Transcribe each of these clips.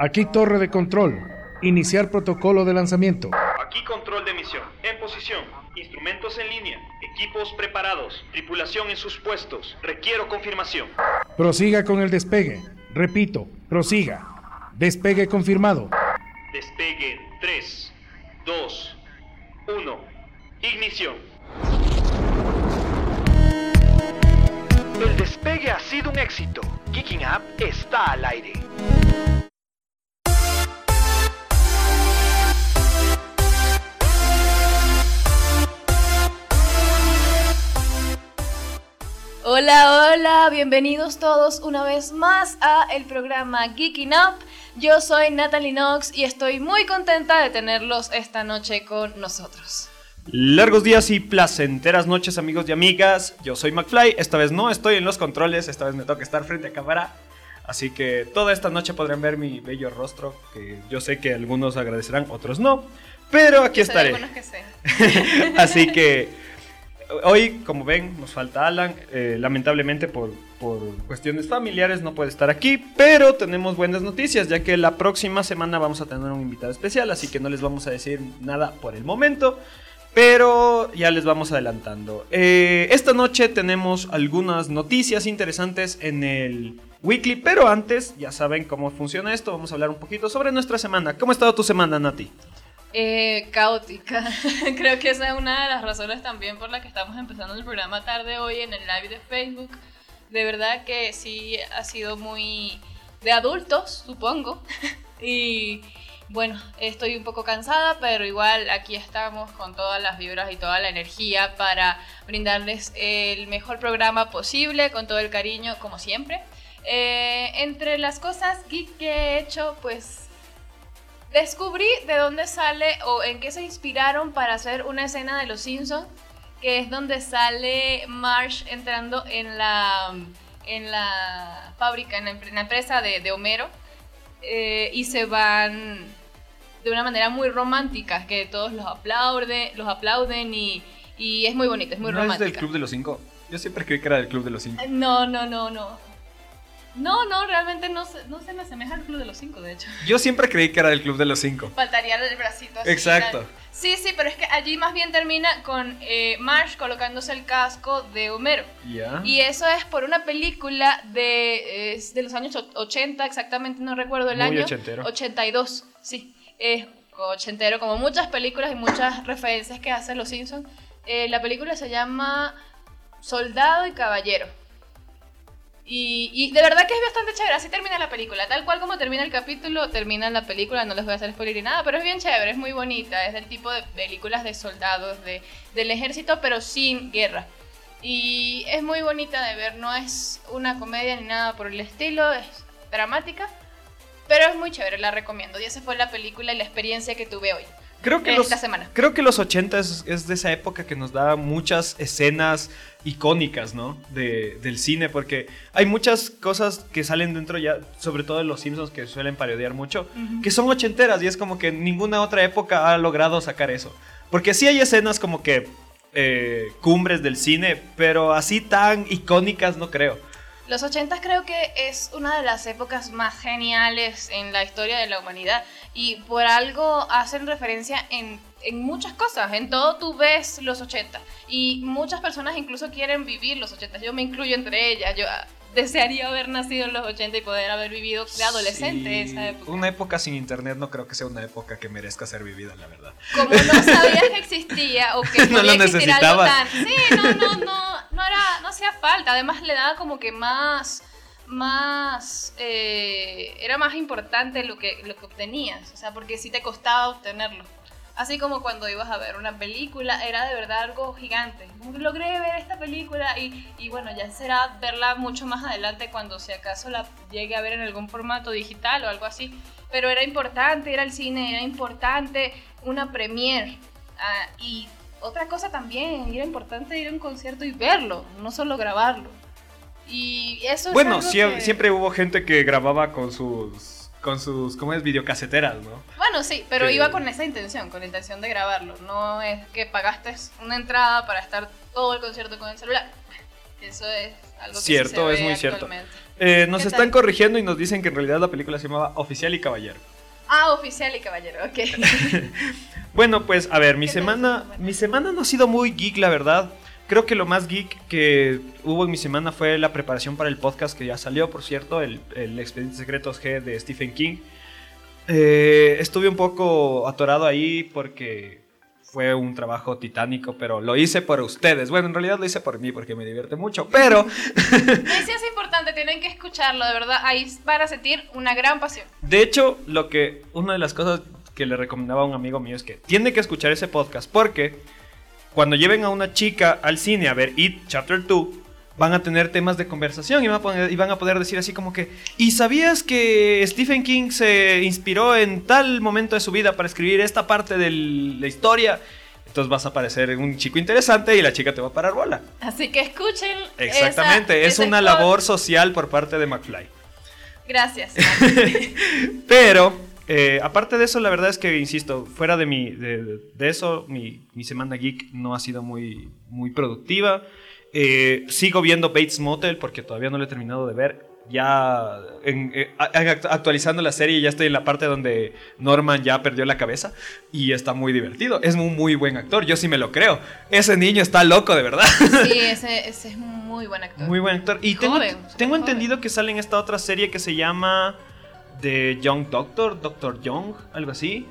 Aquí torre de control. Iniciar protocolo de lanzamiento. Aquí control de misión. En posición. Instrumentos en línea. Equipos preparados. Tripulación en sus puestos. Requiero confirmación. Prosiga con el despegue. Repito, prosiga. Despegue confirmado. Despegue 3, 2, 1. Ignición. El despegue ha sido un éxito. Kicking Up está al aire. Hola, hola, bienvenidos todos una vez más a el programa Geeking Up. Yo soy Natalie Knox y estoy muy contenta de tenerlos esta noche con nosotros. Largos días y placenteras noches amigos y amigas, yo soy McFly, esta vez no estoy en los controles, esta vez me toca estar frente a cámara, así que toda esta noche podrán ver mi bello rostro, que yo sé que algunos agradecerán, otros no, pero aquí Yo estaré. que así que hoy, como ven, nos falta Alan, eh, lamentablemente por, por cuestiones familiares no puede estar aquí, pero tenemos buenas noticias, ya que la próxima semana vamos a tener un invitado especial, así que no les vamos a decir nada por el momento. Pero ya les vamos adelantando. Eh, esta noche tenemos algunas noticias interesantes en el weekly, pero antes ya saben cómo funciona esto. Vamos a hablar un poquito sobre nuestra semana. ¿Cómo ha estado tu semana, Nati? Eh, caótica. Creo que esa es una de las razones también por la que estamos empezando el programa tarde hoy en el live de Facebook. De verdad que sí ha sido muy de adultos, supongo. y bueno, estoy un poco cansada, pero igual aquí estamos con todas las vibras y toda la energía para brindarles el mejor programa posible, con todo el cariño, como siempre. Eh, entre las cosas que he hecho, pues descubrí de dónde sale o en qué se inspiraron para hacer una escena de Los Simpsons, que es donde sale Marsh entrando en la, en la fábrica, en la, en la empresa de, de Homero, eh, y se van de una manera muy romántica, que todos los aplauden, los aplauden y, y es muy bonito, es muy ¿No es romántica. del Club de los Cinco? Yo siempre creí que era del Club de los Cinco. No, no, no, no. No, no, realmente no se, no se me asemeja al Club de los Cinco, de hecho. Yo siempre creí que era del Club de los Cinco. Faltaría el bracito así. Exacto. Sí, sí, pero es que allí más bien termina con eh, Marsh colocándose el casco de Homero. Ya. Y eso es por una película de, es de los años och- 80, exactamente no recuerdo el Muy año. ochentero. 82, sí. Es ochentero, como muchas películas y muchas referencias que hacen los Simpsons. Eh, la película se llama Soldado y Caballero. Y, y de verdad que es bastante chévere, así termina la película, tal cual como termina el capítulo, termina la película, no les voy a hacer spoiler ni nada, pero es bien chévere, es muy bonita, es del tipo de películas de soldados, de, del ejército, pero sin guerra. Y es muy bonita de ver, no es una comedia ni nada por el estilo, es dramática, pero es muy chévere, la recomiendo. Y esa fue la película y la experiencia que tuve hoy. Creo que, esta los, semana. creo que los 80 es, es de esa época que nos da muchas escenas icónicas, ¿no? De, del cine, porque hay muchas cosas que salen dentro ya, sobre todo de los Simpsons que suelen parodiar mucho, que son ochenteras y es como que ninguna otra época ha logrado sacar eso. Porque sí hay escenas como que eh, cumbres del cine, pero así tan icónicas no creo. Los 80 creo que es una de las épocas más geniales en la historia de la humanidad y por algo hacen referencia en, en muchas cosas, en todo tú ves los 80 y muchas personas incluso quieren vivir los 80, yo me incluyo entre ellas, yo desearía haber nacido en los 80 y poder haber vivido de adolescente Sí, esa época. Una época sin internet no creo que sea una época que merezca ser vivida, la verdad. Como no sabías que existía o que No podía lo existir algo necesitabas. tan... Sí, no, no, no, no era, no hacía falta. Además le daba como que más, más, eh, era más importante lo que, lo que obtenías. O sea, porque sí te costaba obtenerlo. Así como cuando ibas a ver una película, era de verdad algo gigante. Logré ver esta película y, y bueno, ya será verla mucho más adelante cuando si acaso la llegue a ver en algún formato digital o algo así. Pero era importante ir al cine, era importante una premiere. Ah, y otra cosa también, era importante ir a un concierto y verlo, no solo grabarlo. Y eso es Bueno, algo sie- que- siempre hubo gente que grababa con sus con sus ¿cómo es? videocaseteras, ¿no? Bueno, sí, pero que- iba con esa intención, con la intención de grabarlo. No es que pagaste una entrada para estar todo el concierto con el celular. Eso es algo que Cierto, sí se es muy cierto. Eh, nos ¿Qué están tal? corrigiendo y nos dicen que en realidad la película se llamaba Oficial y Caballero. Ah, oficial y caballero, ok. Bueno, pues a ver, mi ¿Qué tal semana, tu semana? mi semana no ha sido muy geek, la verdad. Creo que lo más geek que hubo en mi semana fue la preparación para el podcast que ya salió, por cierto, el, el Expedientes Secretos G de Stephen King. Eh, estuve un poco atorado ahí porque fue un trabajo titánico, pero lo hice por ustedes. Bueno, en realidad lo hice por mí porque me divierte mucho, pero Eso es importante, tienen que escucharlo, de verdad. Ahí van a sentir una gran pasión. De hecho, lo que una de las cosas que le recomendaba a un amigo mío es que tiene que escuchar ese podcast porque cuando lleven a una chica al cine a ver It Chapter 2 van a tener temas de conversación y van a poder, y van a poder decir así como que ¿y sabías que Stephen King se inspiró en tal momento de su vida para escribir esta parte de la historia? Entonces vas a parecer un chico interesante y la chica te va a parar bola. Así que escuchen. Exactamente, esa- es una labor social por parte de McFly. Gracias. Pero, eh, aparte de eso, la verdad es que, insisto, fuera de, mi, de, de eso, mi, mi semana geek no ha sido muy, muy productiva. Eh, sigo viendo Bates Motel porque todavía no lo he terminado de ver. Ya en- eh, actualizando la serie, ya estoy en la parte donde Norman ya perdió la cabeza y está muy divertido. Es un muy buen actor, yo sí me lo creo. Ese niño está loco, de verdad. Sí, ese, ese es muy buen actor. Muy buen actor. Y tengo, Joven, tengo joven. entendido que sale en esta otra serie que se llama The Young Doctor, Doctor Young, algo así.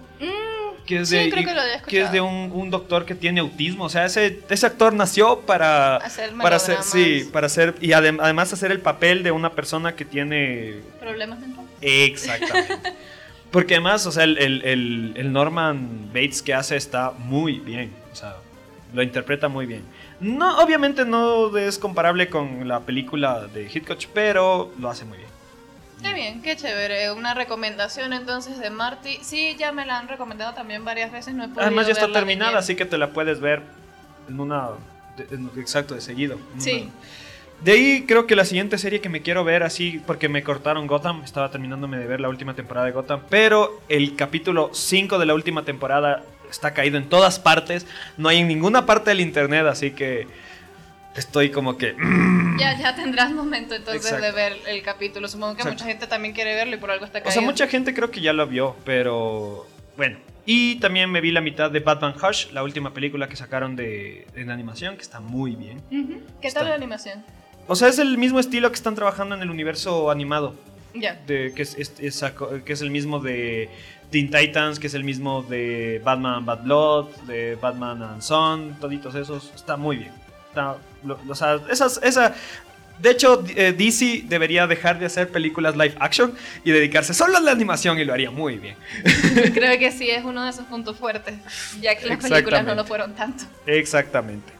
que es Mm, sí, de, creo que lo había que es de un, un doctor que tiene autismo. O sea, ese, ese actor nació para Hacer para hacer, sí, para hacer y adem- además hacer el papel de una persona que tiene Problemas mentales. exactamente. Porque además, o sea, el, el- el- el Norman Bates que hace está muy bien. O sea, lo interpreta muy bien. No, obviamente no es comparable con la película de Hitchcock, pero lo hace muy bien. Qué bien, qué chévere. Una recomendación entonces de Marty. Sí, ya me la han recomendado también varias veces. No he podido Además ya está terminada, así que te la puedes ver en una... en- exacto, de seguido. Sí. una- De ahí creo que la siguiente serie que me quiero ver así, porque me cortaron Gotham, estaba terminándome de ver la última temporada de Gotham, pero el capítulo 5 de la última temporada está caído en todas partes, no hay en ninguna parte del internet, así que estoy como que... mm, Ya, ya tendrás momento entonces Exacto. de ver el capítulo. Supongo que Exacto. mucha gente también quiere verlo y por algo está O caído. sea, mucha gente creo que ya lo vio, pero bueno. Y también me vi la mitad de Batman Hush, la última película que sacaron de, en animación, que está muy bien. ¿Qué Está- tal la animación? O sea, es el mismo estilo que están trabajando en el universo animado. Ya. de- que, es, es- es saco- que es el mismo de Teen Titans, que es el mismo de Batman Bad Blood, de Batman and Son, toditos esos. Está muy bien. Está, lo- o sea, esas, esa, de hecho, eh, DC debería dejar de hacer películas live action y dedicarse solo a la animación y lo haría muy bien. Creo que sí es uno de sus puntos fuertes, ya que las películas no lo fueron tanto. Exactamente.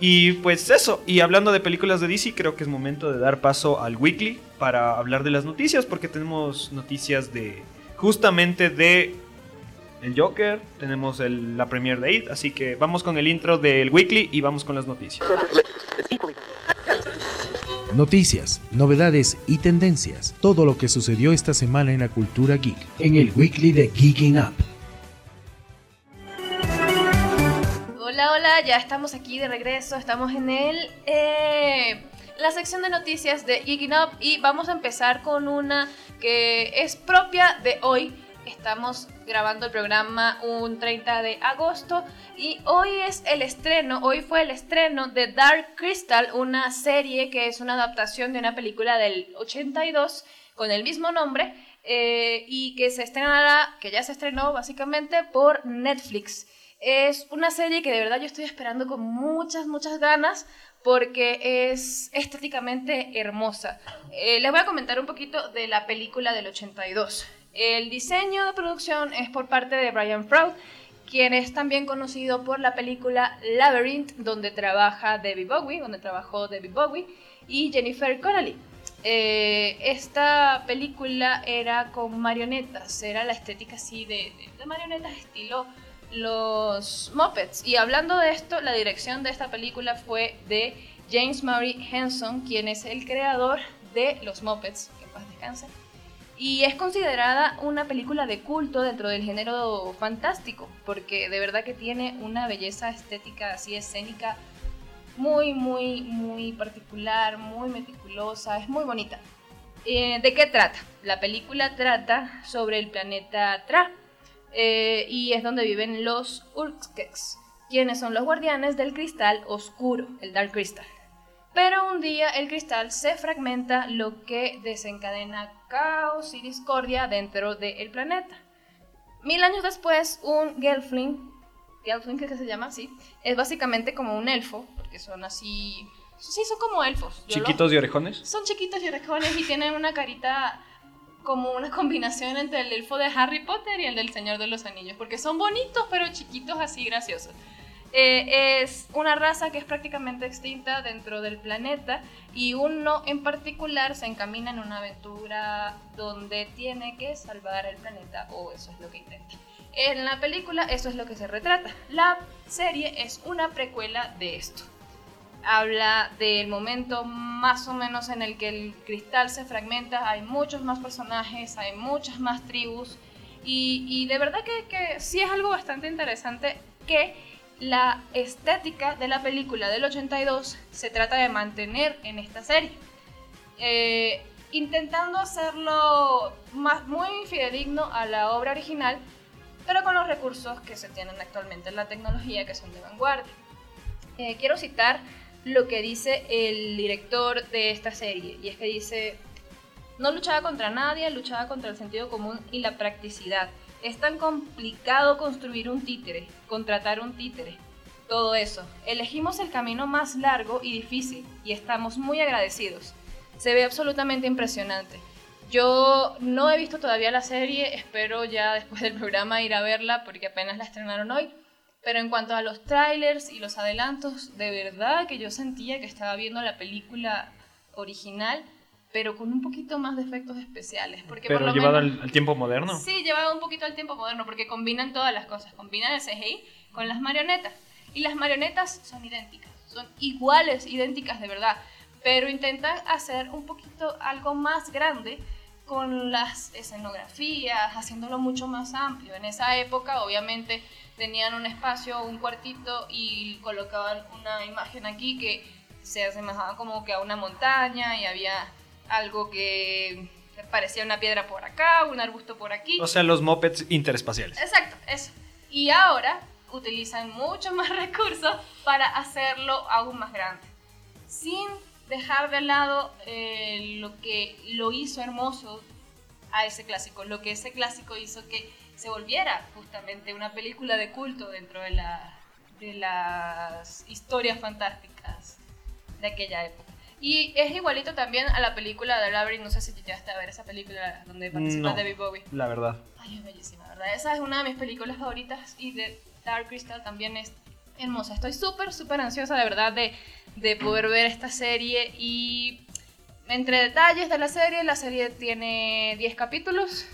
Y pues eso, y hablando de películas de DC, creo que es momento de dar paso al weekly para hablar de las noticias, porque tenemos noticias de justamente de el Joker, tenemos el- la premiere de It, así que vamos con el intro del weekly y vamos con las noticias. Noticias, novedades y tendencias. Todo lo que sucedió esta semana en la cultura geek. En el weekly de Geeking Up. Hola, hola, ya estamos aquí de regreso, estamos en el, eh, la sección de noticias de Geeking Up y vamos a empezar con una que es propia de hoy. Estamos grabando el programa un 30 de agosto y hoy es el estreno, hoy fue el estreno de Dark Crystal, una serie que es una adaptación de una película del 82 con el mismo nombre eh, y que se estrenará, que ya se estrenó básicamente por Netflix. Es una serie que de verdad yo estoy esperando con muchas, muchas ganas porque es estéticamente hermosa. Eh, les voy a comentar un poquito de la película del 82. El diseño de producción es por parte de Brian Froud, quien es también conocido por la película Labyrinth, donde trabaja Debbie Bowie, donde trabajó Debbie Bowie, y Jennifer Connelly. Eh, esta película era con marionetas, era la estética así de, marionetas estilo los Muppets. Y hablando de esto, la dirección de esta película fue de James Murray Henson, quien es el creador de los Muppets, que paz descanse. Y es considerada una película de culto dentro del género fantástico, porque de verdad que tiene una belleza estética así escénica muy, muy, muy particular, muy meticulosa, es muy bonita. Eh, ¿De qué trata? La película trata sobre el planeta Tra eh, y es donde viven los Urkskeks, quienes son los guardianes del cristal oscuro, el Dark Crystal. Pero un día el cristal se fragmenta, lo que desencadena caos y discordia dentro del planeta. Mil años después, un Gelfling, Gelfling que se llama así, es básicamente como un elfo, porque son así... Sí, son como elfos. Yo ¿Chiquitos lo- y orejones? Son chiquitos y orejones y tienen una carita como una combinación entre el elfo de Harry Potter y el del Señor de los Anillos, porque son bonitos pero chiquitos así graciosos. Eh, es una raza que es prácticamente extinta dentro del planeta y uno en particular se encamina en una aventura donde tiene que salvar el planeta o eso es lo que intenta. En la película eso es lo que se retrata. La serie es una precuela de esto habla del momento más o menos en el que el cristal se fragmenta, hay muchos más personajes, hay muchas más tribus y, y de verdad que, que sí es algo bastante interesante que la estética de la película del 82 se trata de mantener en esta serie. Eh, intentando hacerlo más, muy fidedigno a la obra original, pero con los recursos que se tienen actualmente en la tecnología que son de vanguardia. Eh, quiero citar lo que dice el director de esta serie, y es que dice, no luchaba contra nadie, luchaba contra el sentido común y la practicidad. Es tan complicado construir un títere, contratar un títere, todo eso. Elegimos el camino más largo y difícil, y estamos muy agradecidos. Se ve absolutamente impresionante. Yo no he visto todavía la serie, espero ya después del programa ir a verla porque apenas la estrenaron hoy. Pero en cuanto a los trailers y los adelantos, de verdad que yo sentía que estaba viendo la película original, pero con un poquito más de efectos especiales. Porque por Pero lo llevado menos- al, al tiempo moderno. Sí, llevado un poquito al tiempo moderno, porque combinan todas las cosas. Combinan el CGI con las marionetas. Y las marionetas son idénticas, son iguales, idénticas de verdad. Pero intentan hacer un poquito algo más grande con las escenografías, haciéndolo mucho más amplio. En esa época, obviamente, tenían un espacio, un cuartito y colocaban una imagen aquí que se asemejaba como que a una montaña y había algo que parecía una piedra por acá, un arbusto por aquí. O sea, los mopeds interespaciales. Exacto, eso. Y ahora utilizan mucho más recursos para hacerlo aún más grande. Sin dejar de lado eh, lo que lo hizo hermoso a ese clásico, lo que ese clásico hizo que se volviera justamente una película de culto dentro de, la, de las historias fantásticas de aquella época. Y es igualito también a la película de Labyrinth, no sé si llegaste a ver esa película donde participa No. David Bowie. La verdad. Ay, es bellísima, ¿verdad? Esa es una de mis películas favoritas y de Dark Crystal también es hermosa. Estoy súper, súper ansiosa de verdad de, de poder ver esta serie y entre detalles de la serie, la serie tiene 10 capítulos.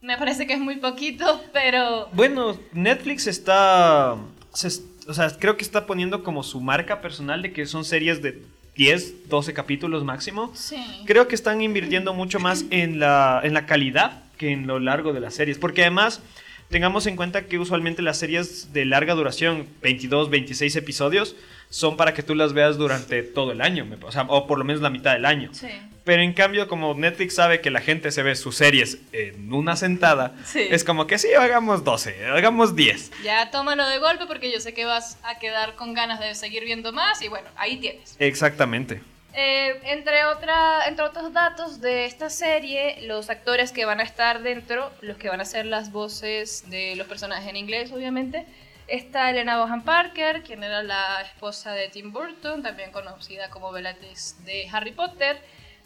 Me parece que es muy poquito, pero... Bueno, Netflix está. se o sea, creo que está poniendo como su marca personal de que son series de 10, 12 capítulos máximo. Sí. Creo que están invirtiendo mucho más en la, en la calidad que en lo largo de las series. Porque además, tengamos en cuenta que usualmente las series de larga duración, 22, 26 episodios, son para que tú las veas durante todo el año, o, sea, o por lo menos la mitad del año. Sí. Pero en cambio, como Netflix sabe que la gente se ve sus series en una sentada, Sí. es como que sí, hagamos 12, hagamos 10. Ya tómalo de golpe porque yo sé que vas a quedar con ganas de seguir viendo más y bueno, ahí tienes. Exactamente. Eh, entre, otra, entre otros datos de esta serie, los actores que van a estar dentro, los que van a hacer las voces de los personajes en inglés, obviamente, está Elena Bohan Parker, quien era la esposa de Tim Burton, también conocida como Bellatrix de Harry Potter,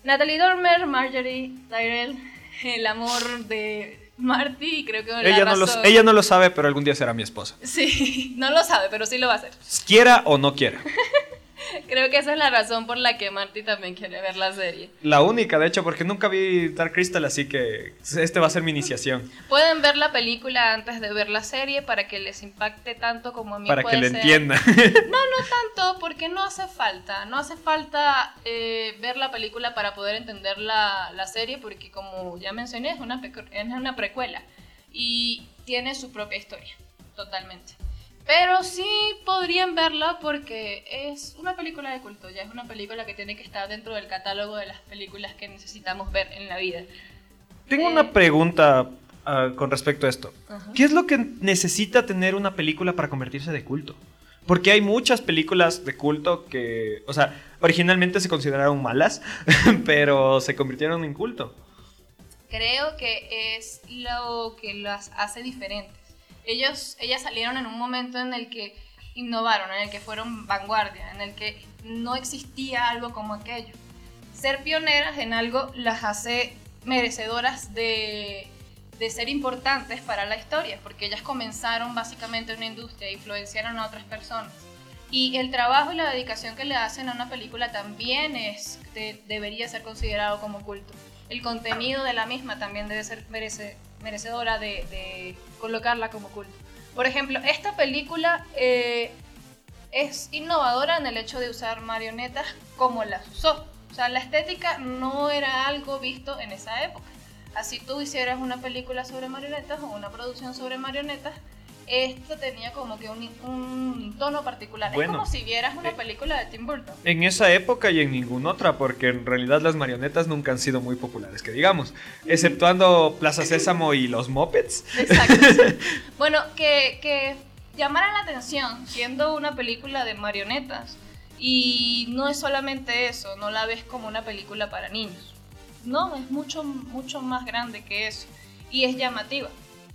Natalie Dormer, Marjorie Tyrell, el amor de Marty, creo que la Ella no, lo, ella no lo sabe, pero algún día será mi esposa. Sí, no lo sabe, pero sí lo va a hacer. Quiera o no quiera. Creo que esa es la razón por la que Marty también quiere ver la serie. La única, de hecho, porque nunca vi Dark Crystal, así que este va a ser mi iniciación. Pueden ver la película antes de ver la serie para que les impacte tanto como a mí Para puede que le entiendan. No, no tanto, porque no hace falta. No hace falta eh, ver la película para poder entender la, la serie, porque como ya mencioné, es una, es una precuela y tiene su propia historia, totalmente. Pero sí podrían verla porque es una película de culto, ya es una película que tiene que estar dentro del catálogo de las películas que necesitamos ver en la vida. Tengo Eh, una pregunta ah, con respecto a esto. ¿Qué es lo que necesita tener una película para convertirse de culto? Porque hay muchas películas de culto que, o sea, originalmente se consideraron malas, pero se convirtieron en culto. Creo que es lo que las hace diferentes. Ellos, ellas salieron en un momento en el que innovaron, en el que fueron vanguardia, en el que no existía algo como aquello. Ser pioneras en algo las hace merecedoras de, de ser importantes para la historia, porque ellas comenzaron básicamente una industria, influenciaron a otras personas. Y el trabajo y la dedicación que le hacen a una película también es, de- debería ser considerado como culto. El contenido de la misma también debe ser merece- merecedora de, colocarla como culto. Por ejemplo, esta película eh, es innovadora en el hecho de usar marionetas como las usó. O sea, la estética no era algo visto en esa época. Así tú hicieras una película sobre marionetas o una producción sobre marionetas, esto tenía como que un, un tono particular. Bueno, es como si vieras una eh, película de Tim Burton. En esa época y en ninguna otra, porque en realidad las marionetas nunca han sido muy populares, que digamos, exceptuando Plaza Sésamo y los Muppets. Exacto. sí. bueno, que, que llamara la atención siendo una película de marionetas y no es solamente eso, no la ves como una película para niños. No, es mucho, mucho más grande que eso y es llamativa.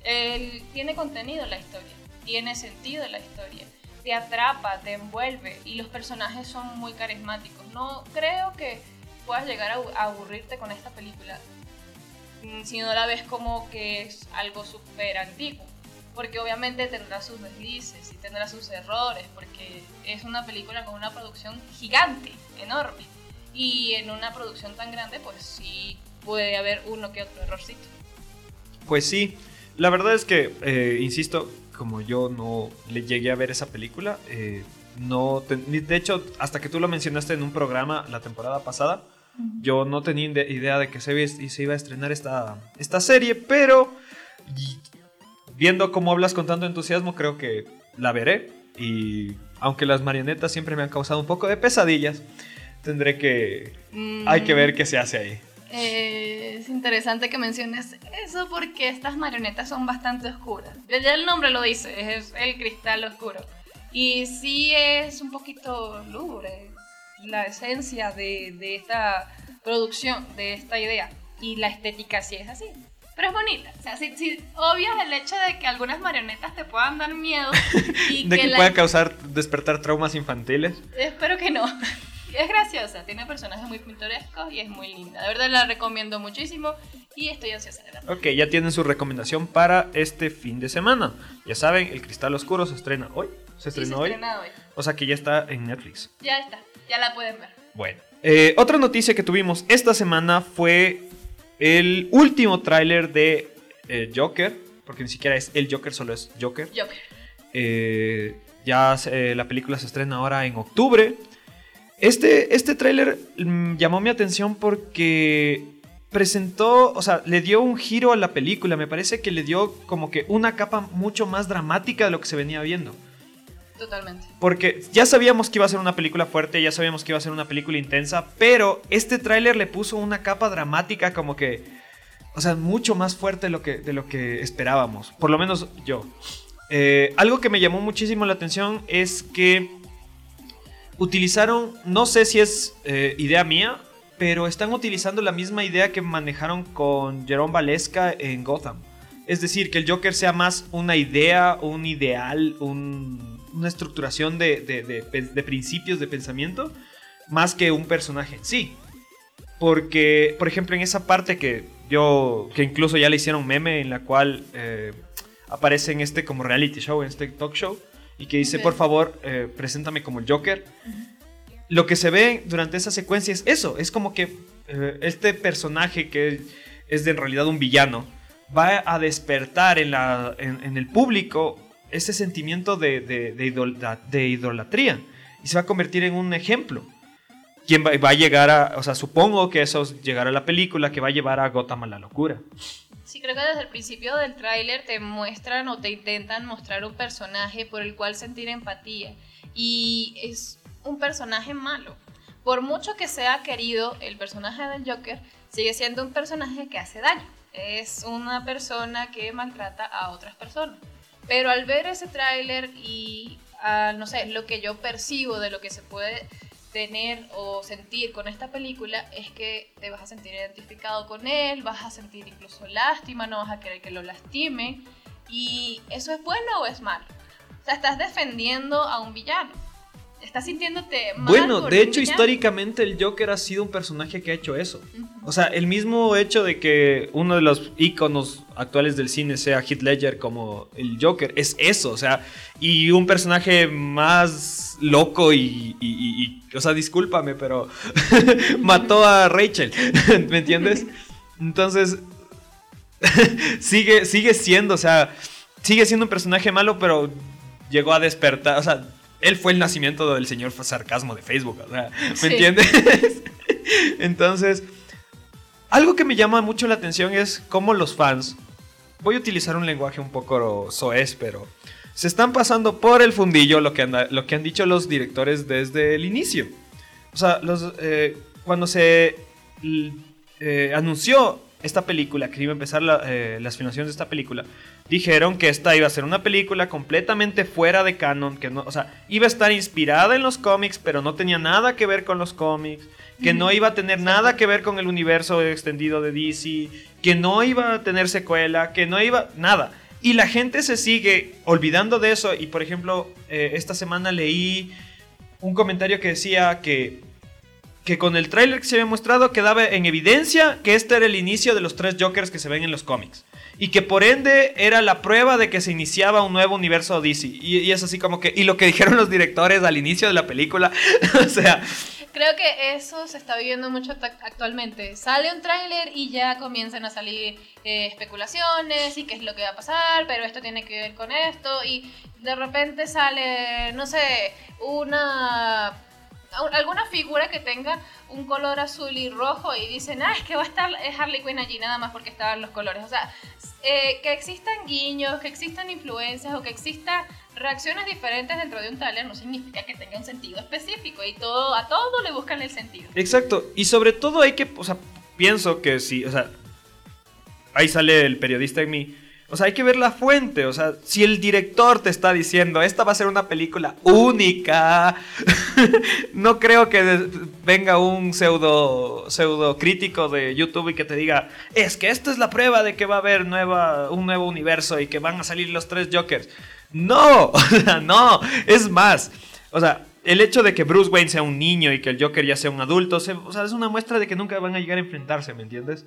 El- tiene contenido la historia, tiene sentido la historia, te atrapa, te envuelve y los personajes son muy carismáticos. No creo que puedas llegar a aburrirte con esta película mm, si no la ves como que es algo súper antiguo. Porque obviamente tendrá sus deslices y tendrá sus errores, porque es una película con una producción gigante, enorme. Y en una producción tan grande, pues sí puede haber uno que otro errorcito. Pues sí, la verdad es que, eh, insisto, como yo no le llegué a ver esa película, eh, no te- de hecho, hasta que tú lo mencionaste en un programa la temporada pasada, yo no tenía ide- idea de que se, iba- se iba a estrenar esta, esta serie, pero y- viendo cómo hablas con tanto entusiasmo, creo que la veré. Y aunque las marionetas siempre me han causado un poco de pesadillas, tendré que... Hay que ver qué se hace ahí. Eh, es interesante que menciones eso porque estas marionetas son bastante oscuras. Ya el nombre lo dice, es el cristal oscuro. Y sí es un poquito lúgubre la esencia de, de esta producción, de esta idea. Y la estética sí es así. Pero es bonita. O sea, si, si obvias el hecho de que algunas marionetas te puedan dar miedo y De que la- pueda causar, despertar traumas infantiles. Espero que no. Es graciosa, tiene personajes muy pintorescos y es muy linda. De verdad la recomiendo muchísimo y estoy ansiosa de verla. Ok, ya tienen su recomendación para este fin de semana. Ya saben, El Cristal Oscuro se estrena hoy. Se Sí, se estrenó hoy. estrena hoy. O sea que ya está en Netflix. Ya está, ya la pueden ver. Bueno. Eh, otra noticia que tuvimos esta semana fue el último tráiler de eh, Joker. Porque ni siquiera es el Joker, solo es Joker. Joker. Eh, ya se- la película se estrena ahora en octubre. Este, este tráiler mm, llamó mi atención porque presentó, o sea, le dio un giro a la película. Me parece que le dio como que una capa mucho más dramática de lo que se venía viendo. Totalmente. Porque ya sabíamos que iba a ser una película fuerte, ya sabíamos que iba a ser una película intensa, pero este tráiler le puso una capa dramática como que, o sea, mucho más fuerte de lo que, de lo que esperábamos, por lo menos yo. Eh, algo que me llamó muchísimo la atención es que utilizaron, no sé si es eh, idea mía, pero están utilizando la misma idea que manejaron con Jerome Valesca en Gotham. Es decir, que el Joker sea más una idea, un ideal, un- una estructuración de, de- de principios de pensamiento, más que un personaje en sí. Porque, por ejemplo, en esa parte que yo, que incluso ya le hicieron meme, en la cual eh, aparece en este como reality show, en este talk show, y que dice, por favor, eh, preséntame como el Joker. Lo que se ve durante esa secuencia es eso, es como que eh, este personaje que es de en realidad un villano, va a despertar en, la, en, en el público ese sentimiento de, de, de de idolatría y se va a convertir en un ejemplo. ¿Quién va, va a llegar a, o sea, supongo que eso llegará a la película que va a llevar a Gotham a la locura. Sí, creo que desde el principio del tráiler te muestran o te intentan mostrar un personaje por el cual sentir empatía. Y es un personaje malo. Por mucho que sea querido, el personaje del Joker sigue siendo un personaje que hace daño. Es una persona que maltrata a otras personas. Pero al ver ese tráiler y, ah, no sé, lo que yo percibo de lo que se puede tener o sentir con esta película es que te vas a sentir identificado con él, vas a sentir incluso lástima, no vas a querer que lo lastime. ¿Y eso es bueno o es malo? O sea, estás defendiendo a un villano. Estás sintiéndote mal Bueno, de hecho, históricamente el Joker ha sido un personaje que ha hecho eso. O sea, el mismo hecho de que uno de los íconos actuales del cine sea Heath Ledger como el Joker, es eso, o sea, y un personaje más loco y, y- y- y- o sea, discúlpame, pero mató a Rachel, ¿me entiendes? Entonces, sigue, sigue siendo, o sea, sigue siendo un personaje malo, pero llegó a despertar, o sea, él fue el nacimiento del señor sarcasmo de Facebook, o sea, ¿me Sí. entiendes? Entonces, algo que me llama mucho la atención es cómo los fans, voy a utilizar un lenguaje un poco soez, pero se están pasando por el fundillo lo que, anda- lo que han dicho los directores desde el inicio. O sea, los, eh, cuando se eh, anunció esta película, que iba a empezar la- eh, las filmaciones de esta película, dijeron que esta iba a ser una película completamente fuera de canon, que no, o sea, iba a estar inspirada en los cómics, pero no tenía nada que ver con los cómics, que no iba a tener nada que ver con el universo extendido de DC, que no iba a tener secuela, que no iba nada. Y la gente se sigue olvidando de eso y por ejemplo, eh, esta semana leí un comentario que decía que que con el tráiler que se había mostrado quedaba en evidencia que este era el inicio de los tres Jokers que se ven en los cómics. Y que por ende era la prueba de que se iniciaba un nuevo universo DC. Y, y es así como que... Y lo que dijeron los directores al inicio de la película. o sea, Creo que eso se está viviendo mucho actualmente. Sale un tráiler y ya comienzan a salir eh, especulaciones y qué es lo que va a pasar, pero esto tiene que ver con esto y de repente sale, no sé, una alguna figura que tenga un color azul y rojo y dicen, ah, es que va a estar Harley Quinn allí nada más porque estaban los colores. O sea, eh, que existan guiños, que existan influencias o que existan reacciones diferentes dentro de un taller no significa que tenga un sentido específico y todo a todo le buscan el sentido. exacto. Y sobre todo hay que... O sea, pienso que si... O sea, ahí sale el periodista en mí. O sea, hay que ver la fuente. O sea, si el director te está diciendo, esta va a ser una película única, no creo que venga un pseudo, pseudo crítico de YouTube y que te diga, es que esta es la prueba de que va a haber nueva, un nuevo universo y que van a salir los tres Jokers. No, o sea, no, es más. O sea, el hecho de que Bruce Wayne sea un niño y que el Joker ya sea un adulto, se- o sea, es una muestra de que nunca van a llegar a enfrentarse, ¿me entiendes?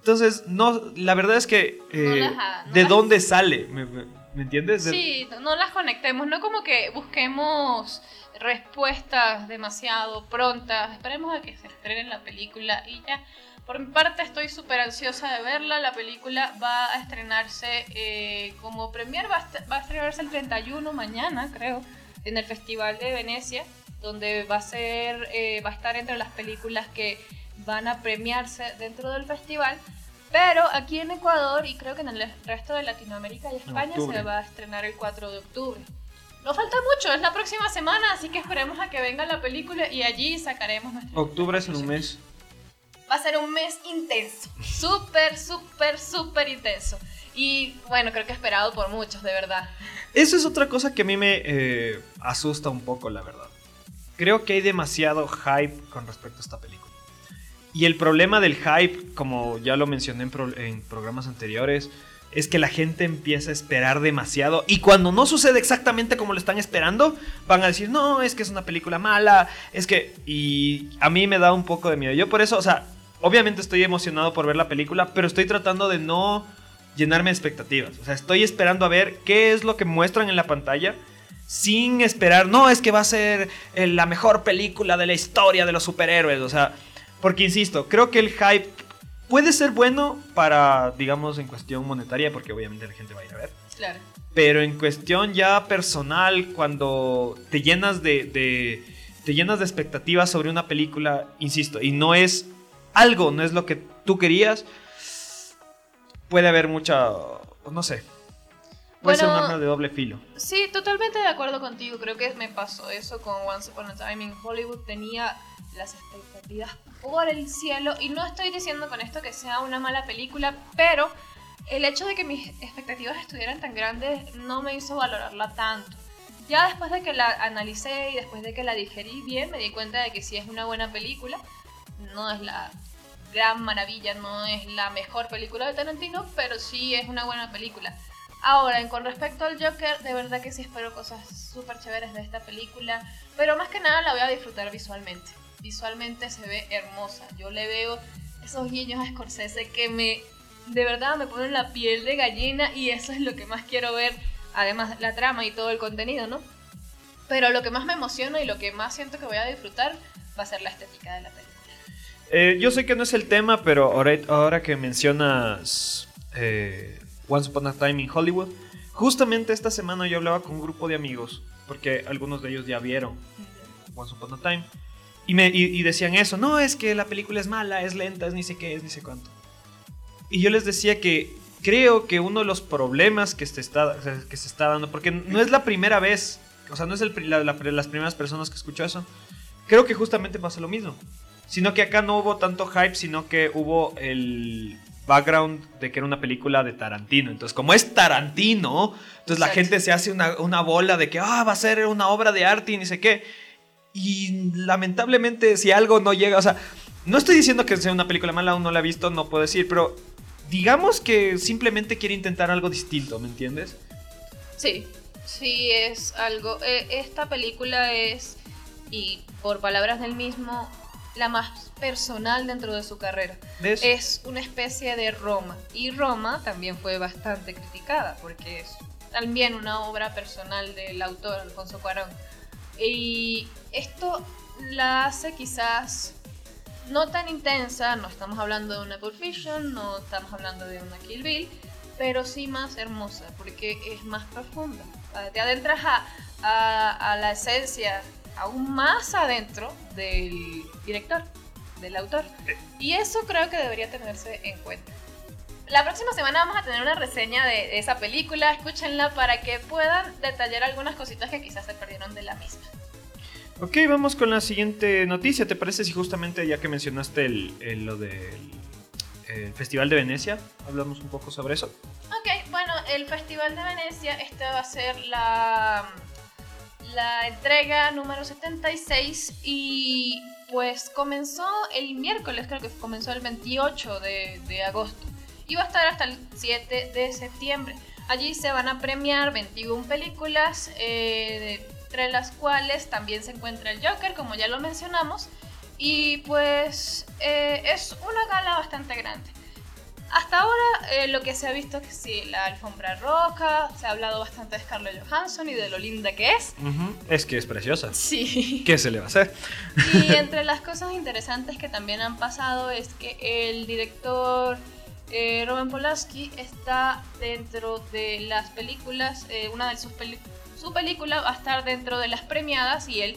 Entonces, no, la verdad es que... No eh, las ha- no ¿De las- dónde sale? ¿Me, me- me entiendes? De- Sí, no- las conectemos, no como que busquemos respuestas demasiado prontas, esperemos a que se estrene la película y ya. Por mi parte estoy súper ansiosa de verla, la película va a estrenarse eh, como premier, va a, va a estrenarse el 31 mañana creo, en el Festival de Venecia, donde va a ser, eh, va a estar entre las películas que van a premiarse dentro del festival. Pero aquí en Ecuador y creo que en el resto de Latinoamérica y España se va a estrenar el 4 de octubre. No falta mucho, es la próxima semana, así que esperemos a que venga la película y allí sacaremos nuestra. Octubre es en un mes. Va a ser un mes intenso, súper, súper, súper intenso. Y bueno, creo que esperado por muchos, de verdad. Eso es otra cosa que a mí me eh, asusta un poco, la verdad. Creo que hay demasiado hype con respecto a esta película. Y el problema del hype, como ya lo mencioné en, pro- en programas anteriores, es que la gente empieza a esperar demasiado y cuando no sucede exactamente como lo están esperando, van a decir, no, es que es una película mala, es que... Y a mí me da un poco de miedo. Yo por eso, o sea, obviamente estoy emocionado por ver la película, pero estoy tratando de no llenarme de expectativas. O sea, estoy esperando a ver qué es lo que muestran en la pantalla sin esperar, no, es que va a ser eh, la mejor película de la historia de los superhéroes. O sea, porque insisto, creo que el hype puede ser bueno para, digamos, en cuestión monetaria, porque obviamente la gente va a ir a ver. Claro. Pero en cuestión ya personal, cuando te llenas de, de- te llenas de expectativas sobre una película, insisto, y no es algo, no es lo que tú querías, puede haber mucha, no sé, puede ser un arma de doble filo. Sí, totalmente de acuerdo contigo. Creo que me pasó eso con Once Upon a Time in Hollywood. Tenía las expectativas por el cielo. Y no estoy diciendo con esto que sea una mala película, pero el hecho de que mis expectativas estuvieran tan grandes no me hizo valorarla tanto. Ya después de que la analicé y después de que la digerí bien, me di cuenta de que sí es una buena película. No es la gran maravilla, no es la mejor película de Tarantino, pero sí es una buena película. Ahora, con respecto al Joker, de verdad que sí espero cosas súper chéveres de esta película, pero más que nada la voy a disfrutar visualmente. Visualmente se ve hermosa. Yo le veo esos guiños a Scorsese que me, de verdad, me ponen la piel de gallina y eso es lo que más quiero ver, además la trama y todo el contenido, ¿no? Pero lo que más me emociona y lo que más siento que voy a disfrutar va a ser la estética de la película. Eh, yo sé que no es el tema, pero ahora, ahora que mencionas eh, Once Upon a Time in Hollywood, justamente esta semana yo hablaba con un grupo de amigos, porque algunos de ellos ya vieron Once Upon a Time, y, me, y, y decían eso, no, es que la película es mala, es lenta, es ni sé qué, es ni sé cuánto. Y yo les decía que creo que uno de los problemas que se está, que se está dando, porque no es la primera vez, o sea, no es el pri- la- la- las primeras personas que escuchó eso, creo que justamente pasa lo mismo. Sino que acá no hubo tanto hype, sino que hubo el background de que era una película de Tarantino. Entonces, como es Tarantino, entonces la gente se hace una, una bola de que ah, va a ser una obra de arte y ni sé qué. Y lamentablemente, si algo no llega, o sea, no estoy diciendo que sea una película mala, aún no la he visto, no puedo decir, pero digamos que simplemente quiere intentar algo distinto, ¿me entiendes? Sí, sí es algo. eh, esta película es, y por palabras del mismo, la más personal dentro de su carrera. ¿Ves? Es una especie de Roma. Y Roma también fue bastante criticada porque es también una obra personal del autor Alfonso Cuarón. Y esto la hace quizás no tan intensa, no estamos hablando de una Pulp Fiction, no estamos hablando de una Kill Bill, pero sí más hermosa porque es más profunda. Ah, Te adentras a, a- a la esencia aún más adentro del director, del autor. Y eso creo que debería tenerse en cuenta. La próxima semana vamos a tener una reseña de esa película, escúchenla para que puedan detallar algunas cositas que quizás se perdieron de la misma. Ok, vamos con la siguiente noticia. ¿Te parece si justamente ya que mencionaste el, el- lo del el Festival de Venecia, hablamos un poco sobre eso? Ok, bueno, el Festival de Venecia, esta va a ser la, la entrega número 76 y pues comenzó el miércoles, creo que comenzó el 28 de, de agosto y va a estar hasta el 7 de septiembre. Allí se van a premiar 21 películas, eh, entre las cuales también se encuentra el Joker, como ya lo mencionamos, y pues eh, es una gala bastante grande. Hasta ahora eh, lo que se ha visto es que sí, la alfombra roja, se ha hablado bastante de Scarlett Johansson y de lo linda que es. Es que es preciosa. Sí. ¿Qué se le va a hacer? Y entre las cosas interesantes que también han pasado es que el director eh, Roman Polanski está dentro de las películas, eh, una de sus películas, su película va a estar dentro de las premiadas y él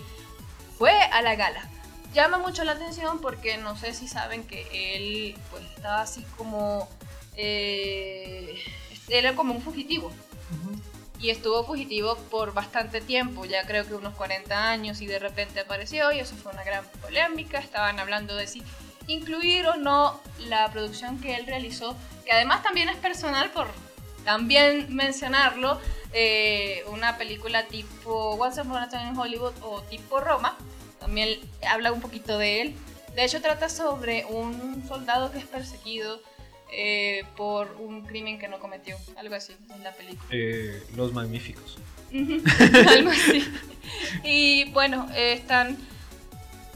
fue a la gala. Llama mucho la atención porque no sé si saben que él pues estaba así como... eh, era como un fugitivo. Y estuvo fugitivo por bastante tiempo, ya creo que unos 40 años y de repente apareció y eso fue una gran polémica, estaban hablando de si incluir o no la producción que él realizó, que además también es personal por también mencionarlo, eh, una película tipo Once Upon a Time in Hollywood o tipo Roma, también habla un poquito de él. De hecho trata sobre un soldado que es perseguido eh, por un crimen que no cometió, algo así en la película. Eh, los magníficos. Algo así. Y bueno, están.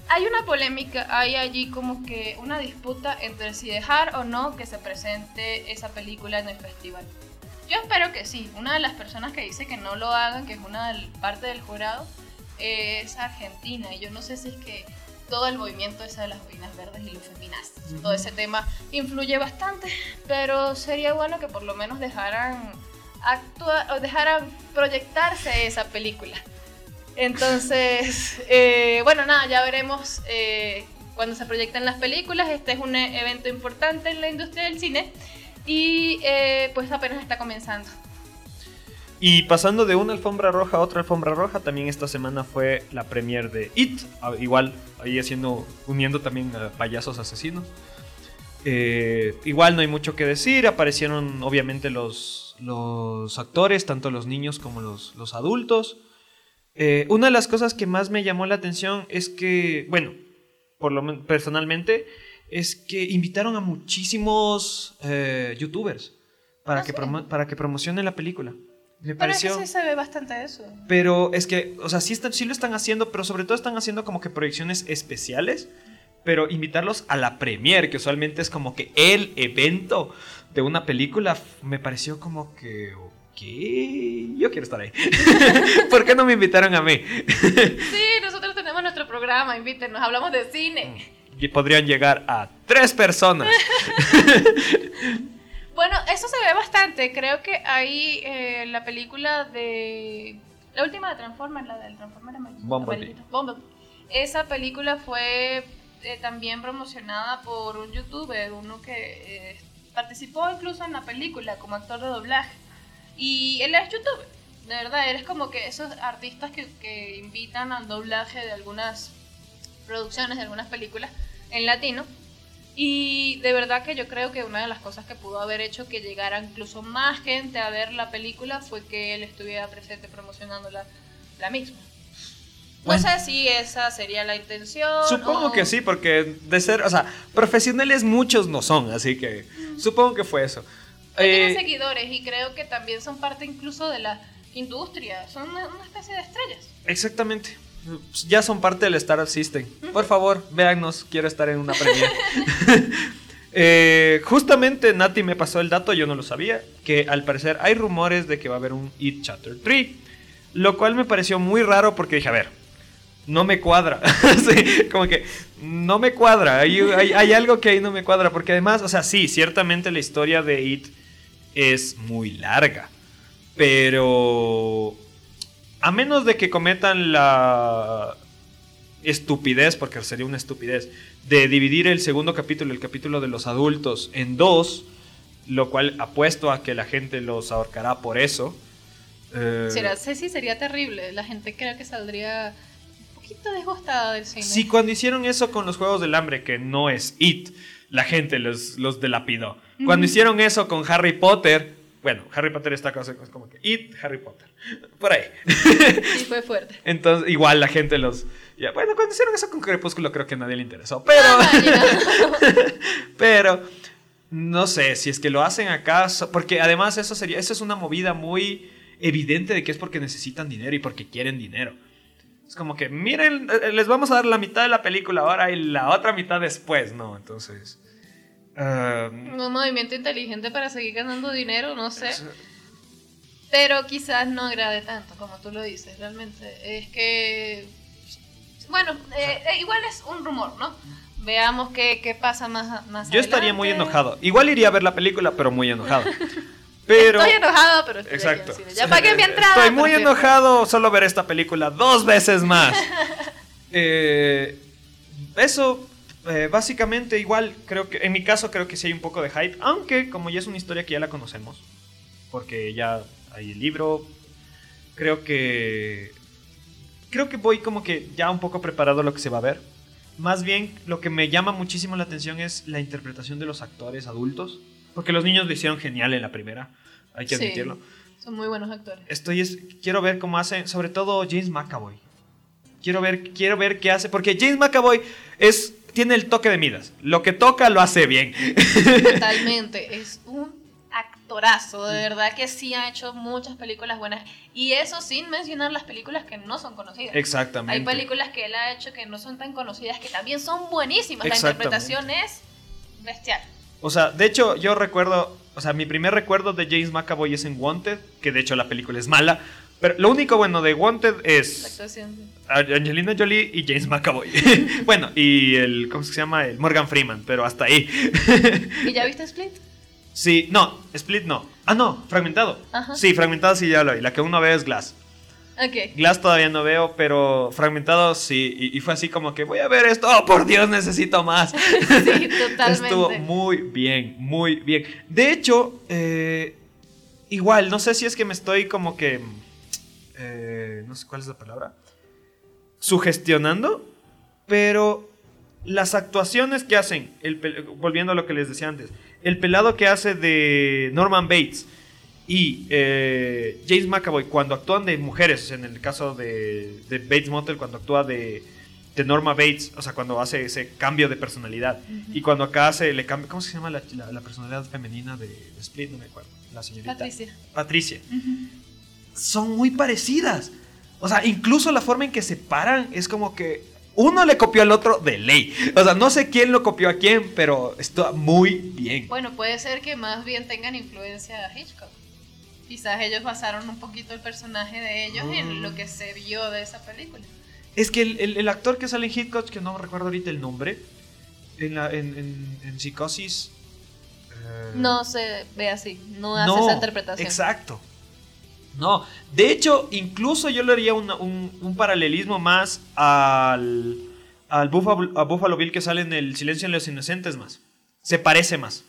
Hay una polémica, hay allí como que una disputa entre si dejar o no que se presente esa película en el festival. Yo espero que sí. Una de las personas que dice que no lo hagan, que es una parte del jurado, es argentina. Y yo no sé si es que todo el movimiento ese de las boinas verdes y los feminazis, todo ese tema influye bastante, pero sería bueno que por lo menos dejaran actuar o dejaran proyectarse esa película. Entonces, eh, bueno, nada, ya veremos eh, cuando se proyecten las películas. Este es un evento importante en la industria del cine. Y eh, pues apenas está comenzando. Y pasando de una alfombra roja a otra alfombra roja, también esta semana fue la premiere de It. Ah, Igual, ahí haciendo, uniendo también a payasos asesinos. Eh, igual no hay mucho que decir, aparecieron obviamente los, los actores, tanto los niños como los, los adultos. Eh, una de las cosas que más me llamó la atención es que, bueno, por lo men- personalmente, es que invitaron a muchísimos eh, youtubers para, Ah, que sí. para que promocionen la película. Me Pero es que pareció... sí se ve bastante eso. Pero es que, o sea, sí, sí lo están haciendo, pero sobre todo están haciendo como que proyecciones especiales. Pero invitarlos a la premiere, que usualmente es como que el evento de una película, me pareció como que, ok, yo quiero estar ahí. ¿Por qué no me invitaron a mí? Sí, nosotros tenemos nuestro programa, invítenos, hablamos de cine. Y podrían llegar a tres personas. Bueno, eso se ve bastante. Creo que ahí eh, la película de. La última de Transformers, la del Transformer amarillo- Bumblebee. Bumblebee. Esa película fue eh, también promocionada por un youtuber, uno que eh, participó incluso en la película como actor de doblaje. Y él es youtuber, de verdad, él es como que esos artistas que, que invitan al doblaje de algunas producciones, de algunas películas en latino. Y de verdad que yo creo que una de las cosas que pudo haber hecho que llegara incluso más gente a ver la película fue que él estuviera presente promocionando la, la misma. No Bueno. sé si esa sería la intención. Supongo o- que sí, porque de ser, o sea, profesionales muchos no son, así que supongo que fue eso. Tienen Eh, seguidores y creo que también son parte incluso de la industria. Son una, una especie de estrellas. Exactamente. Ya son parte del Startup System. Por favor, véannos. Quiero estar en una premiere. Eh, justamente Nati me pasó el dato, yo no lo sabía, que al parecer hay rumores de que va a haber un It Chapter 3. Lo cual me pareció muy raro porque dije, a ver, no me cuadra. Sí, como que no me cuadra. Hay, hay- hay algo que ahí no me cuadra. Porque además, o sea, sí, ciertamente la historia de It es muy larga. Pero a menos de que cometan la estupidez, porque sería una estupidez, de dividir el segundo capítulo, el capítulo de los adultos, en dos, lo cual apuesto a que la gente los ahorcará por eso. Eh, Será, sí, sí, sería terrible. La gente creo que saldría un poquito desgustada del cine. Sí, cuando hicieron eso con los Juegos del Hambre, que no es It, la gente los, los delapidó. Cuando hicieron eso con Harry Potter, bueno, Harry Potter está como que It, Harry Potter. Por ahí. Sí, fue fuerte. Entonces, igual la gente los... ya, bueno, cuando hicieron eso con Crepúsculo creo que a nadie le interesó. Pero... Ah, pero... No sé, si es que lo hacen acá... so- Porque además eso sería... Eso es una movida muy evidente de que es porque necesitan dinero y porque quieren dinero. Es como que, miren, eh, les vamos a dar la mitad de la película ahora y la otra mitad después, ¿no? Entonces... ah, Un movimiento inteligente para seguir ganando dinero, no sé. Pero quizás no agrade tanto, como tú lo dices, realmente. Es que. Bueno, eh, eh, igual es un rumor, ¿no? Veamos qué, qué pasa más, más yo estaría muy enojado. Igual iría a ver la película, pero muy enojado. Pero... Estoy enojado, pero estoy aquí en el Exacto. cine. Ya pagué mi entrada. Estoy muy enojado solo ver esta película dos veces más. Eh, eso, eh, básicamente, igual, creo que en mi caso creo que sí hay un poco de hype, aunque como ya es una historia que ya la conocemos, porque ya hay el libro, creo que creo que voy como que ya un poco preparado a lo que se va a ver. Más bien, lo que me llama muchísimo la atención es la interpretación de los actores adultos, porque los niños lo hicieron genial en la primera, hay que Sí. admitirlo. Son muy buenos actores. Estoy es, quiero ver cómo hace, sobre todo James McAvoy. Quiero ver, quiero ver qué hace, porque James McAvoy es, tiene el toque de Midas. Lo que toca lo hace bien. Totalmente. es un actorazo, de verdad que sí ha hecho muchas películas buenas. Y eso sin mencionar las películas que no son conocidas. Exactamente. Hay películas que él ha hecho que no son tan conocidas, que también son buenísimas. La interpretación es bestial. O sea, de hecho, yo recuerdo, o sea, mi primer recuerdo de James McAvoy es en Wanted, que de hecho la película es mala. Pero lo único bueno de Wanted La es actuación. Angelina Jolie y James McAvoy. bueno, y el, ¿cómo se llama? El Morgan Freeman, pero hasta ahí. ¿Y ya viste Split? Sí, no, Split no. Ah, no, Fragmentado. Ajá. Sí, Fragmentado sí ya lo vi. La que uno ve es Glass. Ok. Glass todavía no veo, pero Fragmentado sí. Y, y fue así como que voy a ver esto. Oh, por Dios, necesito más. Sí, totalmente. Estuvo muy bien, muy bien. De hecho, eh, igual, no sé si es que me estoy como que... eh, no sé cuál es la palabra. Sugestionando, pero las actuaciones que hacen, el volviendo a lo que les decía antes, el pelado que hace de Norman Bates y eh, James McAvoy cuando actúan de mujeres, en el caso de, de Bates Motel, cuando actúa de, de Norma Bates, o sea, cuando hace ese cambio de personalidad, y cuando acá hace, le cambia, ¿cómo se llama la, la- la personalidad femenina de, de Split? No me acuerdo, la señorita. Patricia. Patricia. Son muy parecidas. O sea, incluso la forma en que se paran es como que uno le copió al otro de ley. O sea, no sé quién lo copió a quién, pero está muy bien. Bueno, puede ser que más bien tengan influencia de Hitchcock. Quizás ellos basaron un poquito el personaje de ellos en lo que se vio de esa película. Es que el, el- el actor que sale en Hitchcock, que no recuerdo ahorita el nombre, en, la, en, en- en Psicosis... eh, No se ve así, no hace no, esa interpretación. Exacto. No, de hecho, incluso yo le haría un, un paralelismo más al, al Buffalo, a Buffalo Bill que sale en El Silencio de los Inocentes más. Se parece más.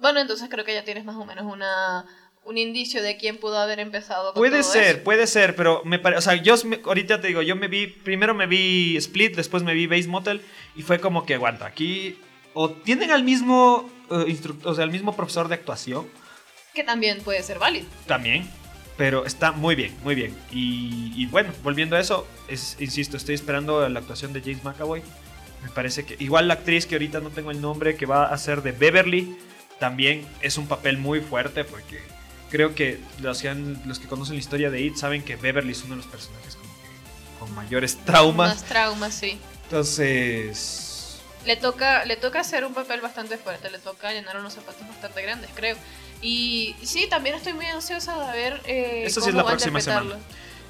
Bueno, entonces creo que ya tienes más o menos una, un indicio de quién pudo haber empezado con Puede todo ser, eso. puede ser, pero me parece, o sea, yo me- ahorita te digo, yo me vi, primero me vi Split, después me vi Base Motel y fue como que aguanta, aquí o tienen al mismo eh, instructor, o sea, al mismo profesor de actuación Que también puede ser válido. también, pero está muy bien, muy bien. Y, y bueno, volviendo a eso, es, insisto, estoy esperando la actuación de James McAvoy. Me parece que igual la actriz que ahorita no tengo el nombre, que va a ser de Beverly, también es un papel muy fuerte porque creo que los que, han- los que conocen la historia de It saben que Beverly es uno de los personajes como que con mayores traumas. Más traumas, sí. Entonces, Le toca, le toca hacer un papel bastante fuerte, le toca llenar unos zapatos bastante grandes, creo. Y sí, también estoy muy ansiosa de ver eh, Eso sí es la próxima interpretarlo.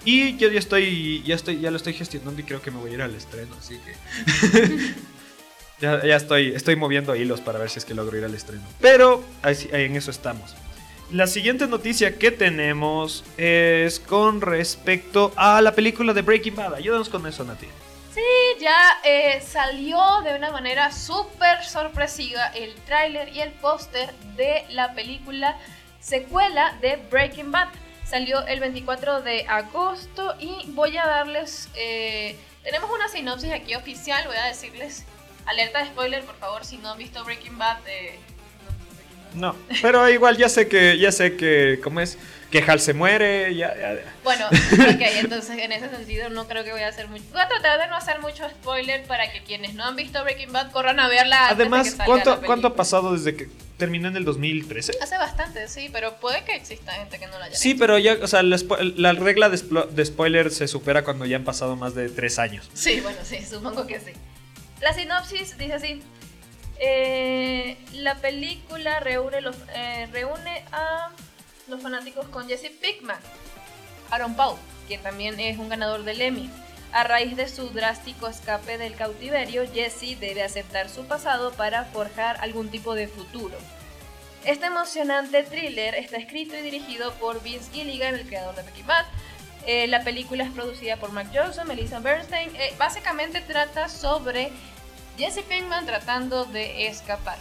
Y yo ya estoy, ya estoy, ya lo estoy gestionando y creo que me voy a ir al estreno, así que ya, ya estoy, estoy moviendo hilos para ver si es que logro ir al estreno. Pero así- en eso estamos. La siguiente noticia que tenemos es con respecto a la película de Breaking Bad. Ayúdanos con eso, Nati. Y ya eh, salió de una manera súper sorpresiva el tráiler y el póster de la película secuela de Breaking Bad. Salió el 24 de agosto y voy a darles... eh, tenemos una sinopsis aquí oficial, voy a decirles... Alerta de spoiler, por favor, si no han visto Breaking Bad... eh, No, pero igual ya sé que, ya sé que, ¿cómo es? Que Hal se muere, ya, ya, ya. Bueno, ok, entonces en ese sentido no creo que voy a hacer mucho. Voy a tratar de no hacer mucho spoiler para que quienes no han visto Breaking Bad corran a verla. antes de Además, que salga ¿cuánto, la ¿cuánto ha pasado desde que terminó en el 2013? Hace bastante, sí, pero puede que exista gente que no la haya Sí, pero ya, o sea, la, la regla de spoiler se supera cuando ya han pasado más de tres años. Sí, bueno, sí, supongo que sí. La sinopsis dice así. eh, la película reúne, los, eh, reúne a los fanáticos con Jesse Pinkman, Aaron Paul, quien también es un ganador del Emmy. A raíz de su drástico escape del cautiverio, Jesse debe aceptar su pasado para forjar algún tipo de futuro. Este emocionante thriller está escrito y dirigido por Vince Gilligan, el creador de Breaking Bad. Eh, la película es producida por Mark Johnson, Melissa Bernstein. Eh, básicamente trata sobre Jesse Pinkman tratando de escapar.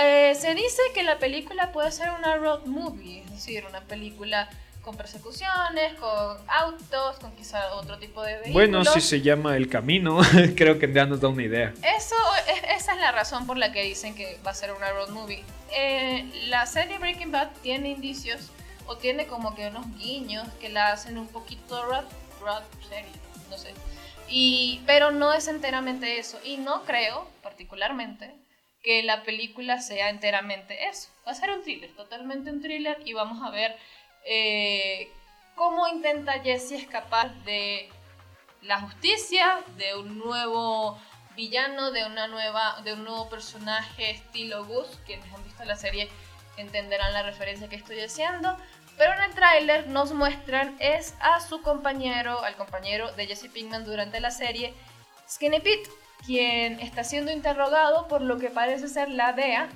Eh, se dice que la película puede ser una road movie, es decir, una película con persecuciones, con autos, con quizá otro tipo de vehículos. Bueno, si se llama El Camino, creo que ya nos da una idea. Eso, es- esa es la razón por la que dicen que va a ser una road movie. Eh, la serie Breaking Bad tiene indicios o tiene como que unos guiños que la hacen un poquito road, road serie, no sé. Y, pero no es enteramente eso. Y no creo, particularmente, que la película sea enteramente eso. Va a ser un thriller, totalmente un thriller y vamos a ver eh, cómo intenta Jesse escapar de la justicia, de un nuevo villano, de una nueva, de un nuevo personaje estilo Gus, quienes han visto la serie entenderán la referencia que estoy haciendo. Pero en el tráiler nos muestran es a su compañero, al compañero de Jesse Pinkman durante la serie, Skinny Pete, quien está siendo interrogado por lo que parece ser la DEA.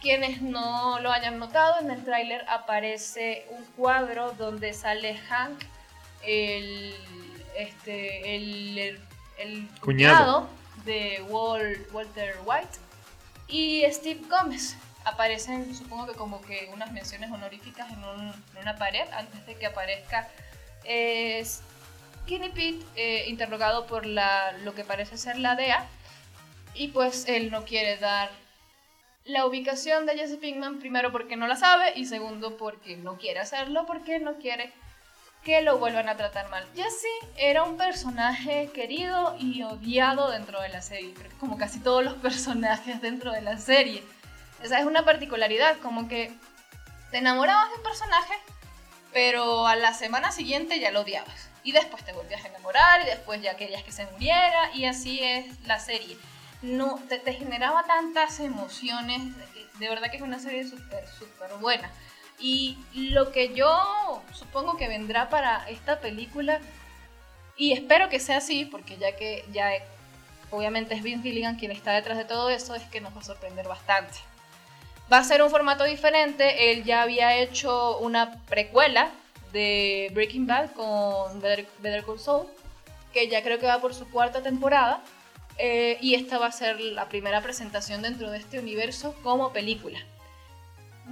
Quienes no lo hayan notado, en el tráiler aparece un cuadro donde sale Hank el, este, el, el Cuñado. cuñado de Wal- Walter White y Steve Gómez. Aparecen, supongo que como que unas menciones honoríficas en, un- en una pared antes de que aparezca eh, Skinny Pete eh, interrogado por lo que parece ser la DEA y pues él no quiere dar la ubicación de Jesse Pinkman primero porque no la sabe y segundo porque no quiere hacerlo porque no quiere que lo vuelvan a tratar mal. Jesse era un personaje querido y odiado dentro de la serie, como casi todos los personajes dentro de la serie. Esa es una particularidad, como que te enamorabas de un personaje, pero a la semana siguiente ya lo odiabas. Y después te volvías a enamorar y después ya querías que se muriera y así es la serie. No, te, generaba tantas emociones, de, de verdad que es una serie súper, súper buena. Y lo que yo supongo que vendrá para esta película, y espero que sea así, porque ya que ya obviamente es Vince Gilligan quien está detrás de todo eso, es que nos va a sorprender bastante. Va a ser un formato diferente, él ya había hecho una precuela de Breaking Bad con Better, Better Call Saul, que ya creo que va por su cuarta temporada, eh, y esta va a ser la primera presentación dentro de este universo como película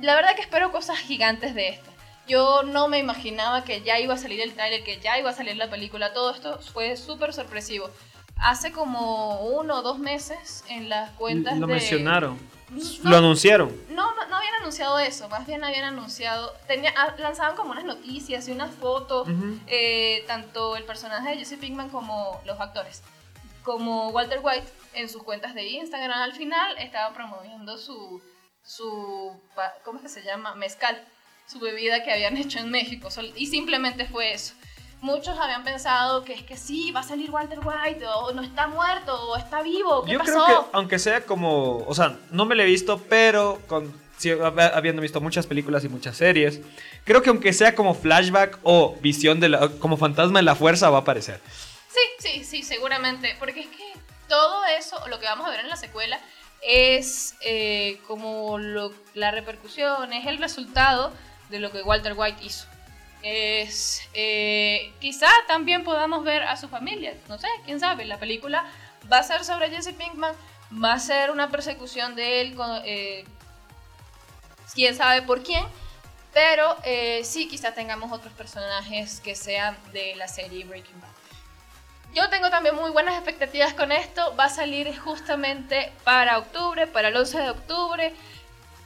la verdad que espero cosas gigantes de esto. Yo no me imaginaba que ya iba a salir el tráiler, que ya iba a salir la película. Todo esto fue súper sorpresivo. Hace como uno o dos meses en las cuentas Lo de... mencionaron. No, Lo anunciaron. no, no, no habían anunciado eso, más bien habían anunciado, tenía, ah, lanzaban como unas noticias y unas fotos, eh, tanto el personaje de Jesse Pinkman como los actores, como Walter White en sus cuentas de Instagram al final estaba promoviendo su, su ¿cómo es que se llama? Mezcal, su bebida que habían hecho en México, y simplemente fue eso. Muchos habían pensado que es que sí, va a salir Walter White, o no está muerto, o está vivo, ¿qué Yo pasó? creo que, aunque sea como. O sea, no me lo he visto, pero con, sí, hab- habiendo visto muchas películas y muchas series, creo que aunque sea como flashback o visión de la, como fantasma de la fuerza, va a aparecer. Sí, sí, sí, seguramente. Porque es que todo eso, lo que vamos a ver en la secuela, es eh, como lo- la repercusión, es el resultado de lo que Walter White hizo. Es, eh, quizá también podamos ver a su familia, no sé, quién sabe. La película va a ser sobre Jesse Pinkman, va a ser una persecución de él, con, eh, quién sabe por quién. Pero eh, sí, quizá tengamos otros personajes que sean de la serie Breaking Bad. Yo tengo también muy buenas expectativas con esto. Va a salir justamente para octubre, para el 11 de octubre.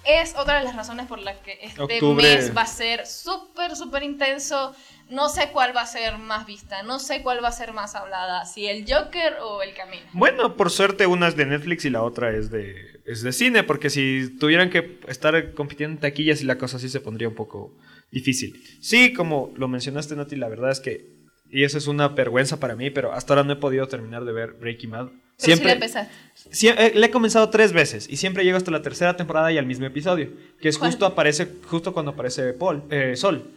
Es otra de las razones por las que este Octubre. mes va a ser súper, súper intenso. No sé cuál va a ser más vista, no sé cuál va a ser más hablada, si el Joker o el Camino. Bueno, por suerte una es de Netflix y la otra es de, es de cine, porque si tuvieran que estar compitiendo en taquillas y la cosa así se pondría un poco difícil. Sí, como lo mencionaste, Nati, la verdad es que, y eso es una vergüenza para mí, pero hasta ahora no he podido terminar de ver Breaking Bad. Siempre, sí la. Sie- eh, le he comenzado tres veces y siempre llego hasta la tercera temporada y al mismo episodio, que es ¿Cuál? justo aparece justo cuando aparece Paul, eh, Sol.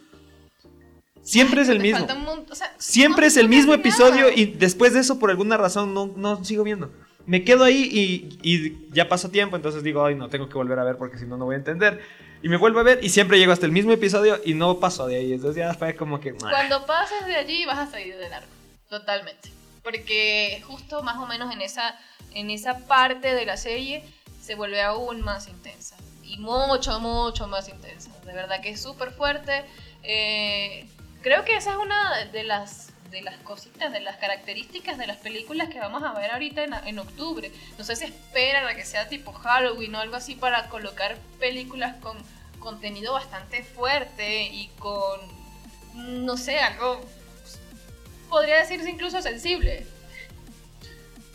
Siempre es el mismo. o sea, Siempre es el mismo episodio y después de eso por alguna razón no, no sigo viendo. Me quedo ahí y, y ya pasa tiempo, entonces digo, ay, no tengo que volver a ver porque si no, no voy a entender. Y me vuelvo a ver y siempre llego hasta el mismo episodio y no paso de ahí. Entonces ya fue como que... Cuando pases de allí vas a salir de largo, totalmente. Porque justo más o menos en esa, en esa parte de la serie se vuelve aún más intensa. Y mucho, mucho más intensa. De verdad que es súper fuerte. Eh, creo que esa es una de las, de las cositas, de las características de las películas que vamos a ver ahorita en, en octubre. No sé si esperan a que sea tipo Halloween o algo así para colocar películas con contenido bastante fuerte y con, no sé, algo, podría decirse incluso sensible.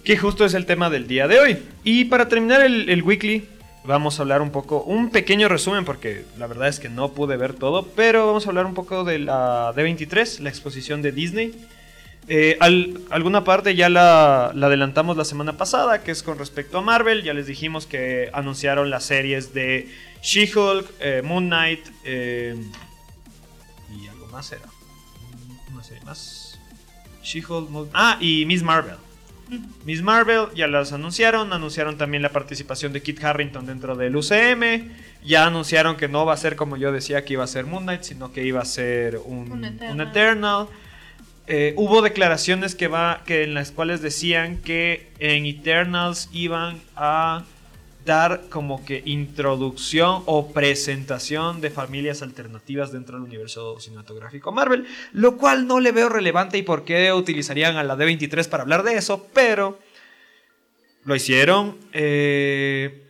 Que justo es el tema del día de hoy. Y para terminar el, weekly, vamos a hablar un poco, un pequeño resumen, porque la verdad es que no pude ver todo, pero vamos a hablar un poco de la D23, la exposición de Disney. Eh, al- alguna parte ya la, la adelantamos la semana pasada, que es con respecto a Marvel. Ya les dijimos que anunciaron las series de She-Hulk, eh, Moon Knight eh, y algo más era. Una serie más. She-Hulk, ah, y Miss Marvel. Miss Marvel ya las anunciaron, anunciaron también la participación de Kit Harrington dentro del UCM, ya anunciaron que no va a ser como yo decía que iba a ser Moon Knight, sino que iba a ser un, Un un Eternal. Eternal. eh, hubo declaraciones que, va, que en las cuales decían que en Eternals iban a dar como que introducción o presentación de familias alternativas dentro del universo cinematográfico Marvel, lo cual no le veo relevante y por qué utilizarían a la D23 para hablar de eso, pero lo hicieron. Eh,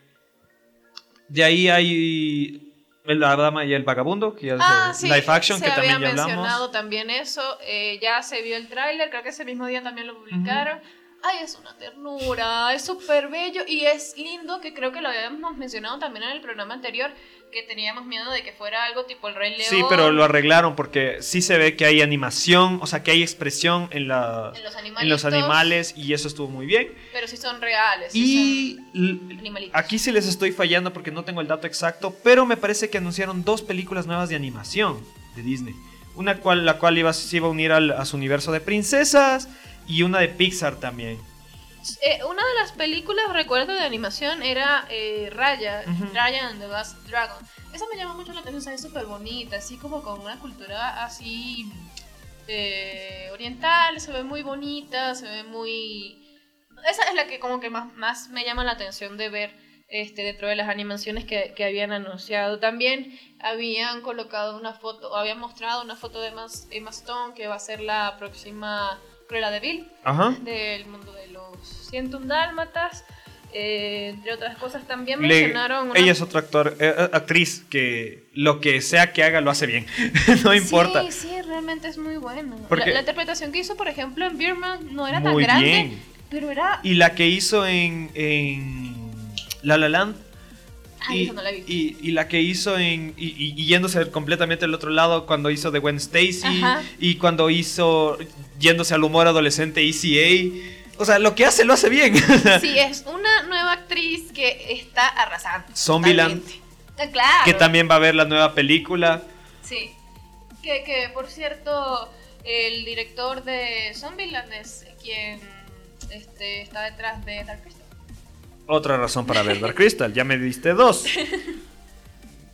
de ahí hay la dama y el vagabundo, que es Ah, sí, live action, se que también había ya hablamos. mencionado también eso. eh, ya se vio el tráiler, creo que ese mismo día también lo publicaron. Ay, es una ternura, es súper bello y es lindo que creo que lo habíamos mencionado también en el programa anterior, que teníamos miedo de que fuera algo tipo el Rey León. Sí, pero lo arreglaron porque sí se ve que hay animación, o sea, que hay expresión en, la, En los en los animales y eso estuvo muy bien. Pero sí son reales. sí Y son aquí sí les estoy fallando porque no tengo el dato exacto, pero me parece que anunciaron dos películas nuevas de animación de Disney. Una cual, la cual iba, se iba a unir al- a su universo de princesas y una de Pixar también. Eh, una de las películas, recuerdo, de animación era eh, Raya. Raya and the Last Dragon. Esa me llamó mucho la atención, ve súper bonita, así como con una cultura así eh, oriental, se ve muy bonita, se ve muy... Esa es la que como que más, más me llama la atención de ver este, dentro de las animaciones que, que habían anunciado. También habían colocado una foto, o habían mostrado una foto de Emma Stone, que va a ser la próxima Cruella de Vil Ajá. del mundo de los 101 dálmatas. eh, entre otras cosas, también Le- mencionaron. una- ella es otra actor, eh, eh, actriz que lo que sea que haga lo hace bien. no importa. Sí, sí, realmente es muy buena. Porque- La, la interpretación que hizo, por ejemplo, en Birman no era tan grande, bien. pero era. Y la que hizo en, en La La Land. Ay, y, esa no la y- y la que hizo en. Y, y- yéndose completamente al otro lado cuando hizo de Gwen Stacy. Ajá. Y cuando hizo. Yéndose al humor adolescente ECA. O sea, lo que hace lo hace bien. Sí, es una nueva actriz que está arrasando. Zombieland. Claro. que también va a ver la nueva película. Sí. Que, que por cierto, el director de Zombieland es quien este, está detrás de Dark Crystal. Otra razón para ver Dark Crystal. Ya me diste dos.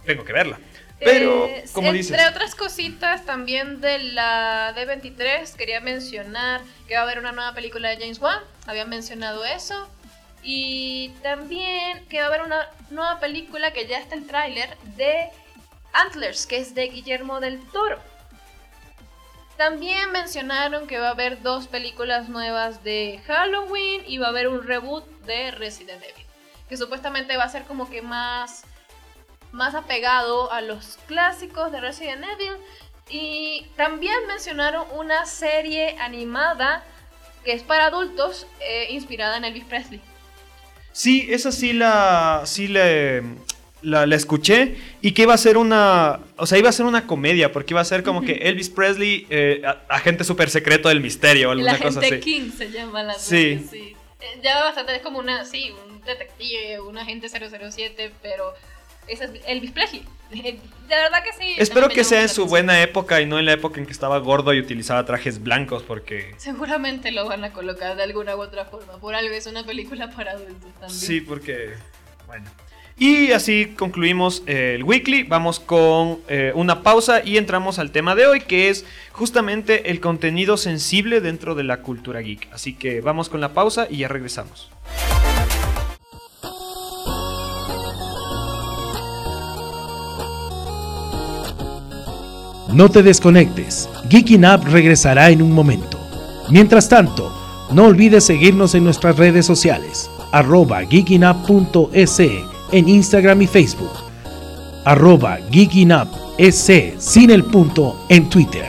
Tengo que verla. Pero, Eh, como entre dices. otras cositas también de la D23, quería mencionar que va a haber una nueva película de James Wan, habían mencionado eso. Y también que va a haber una nueva película que ya está el tráiler de Antlers, que es de Guillermo del Toro. También mencionaron que va a haber dos películas nuevas de Halloween y va a haber un reboot de Resident Evil. Que supuestamente va a ser como que más más apegado a los clásicos de Resident Evil. Y también mencionaron una serie animada que es para adultos eh, inspirada en Elvis Presley. Sí, esa sí la. Sí le. La, la escuché y que iba a ser una. O sea, iba a ser una comedia, porque iba a ser como que Elvis Presley, eh, agente super secreto del misterio o alguna cosa agente así. King se llama la Sí. sí. Eh, Ya bastante, es como una, sí, un detective, un agente 007, pero ese es Elvis Presley. De verdad que sí. Espero que sea en su la buena época y no en la época en que estaba gordo y utilizaba trajes blancos, porque. Seguramente lo van a colocar de alguna u otra forma. Por algo es una película para adultos también. Sí, porque. Bueno. Y así concluimos eh, el weekly. Vamos con eh, una pausa y entramos al tema de hoy, que es justamente el contenido sensible dentro de la cultura geek. Así que vamos con la pausa y ya regresamos. No te desconectes, Geeking Up regresará en un momento. Mientras tanto, no olvides seguirnos en nuestras redes sociales, arroba geekingup.es en Instagram y Facebook, arroba geekingup.es sin el punto en Twitter.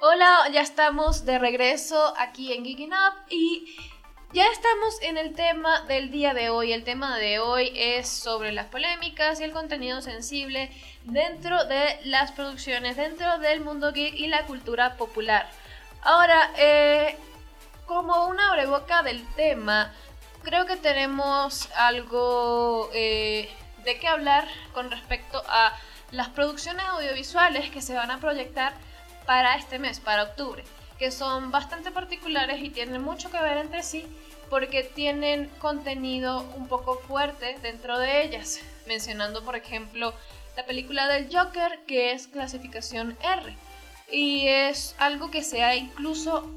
Hola, ya estamos de regreso aquí en Geeking Up y ya estamos en el tema del día de hoy. El tema de hoy es sobre las polémicas y el contenido sensible dentro de las producciones, dentro del mundo geek y la cultura popular. Ahora, eh, como una abreboca del tema, creo que tenemos algo eh, de qué hablar con respecto a las producciones audiovisuales que se van a proyectar para este mes, para octubre, que son bastante particulares y tienen mucho que ver entre sí porque tienen contenido un poco fuerte dentro de ellas, mencionando por ejemplo la película del Joker que es clasificación R y es algo que se ha incluso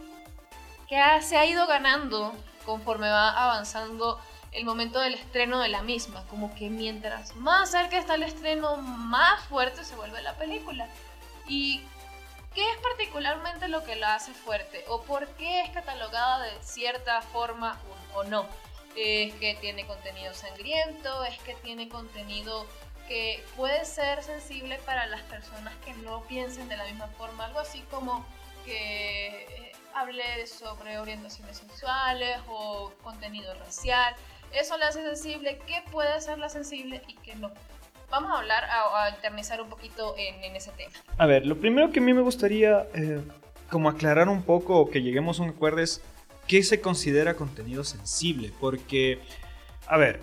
que se ha ido ganando conforme va avanzando el momento del estreno de la misma, como que mientras más cerca está el estreno, más fuerte se vuelve la película. ¿Y qué es particularmente lo que la hace fuerte? ¿O por qué es catalogada de cierta forma o no? ¿Es que tiene contenido sangriento? ¿Es que tiene contenido que puede ser sensible para las personas que no piensen de la misma forma? Algo así como que eh, hable sobre orientaciones sexuales o contenido racial. Eso la hace sensible. ¿Qué puede hacerla sensible y qué no? Vamos a hablar, a, a eternizar un poquito en, ese tema. A ver, lo primero que a mí me gustaría eh, como aclarar un poco o que lleguemos a un acuerdo es qué se considera contenido sensible. Porque, a ver,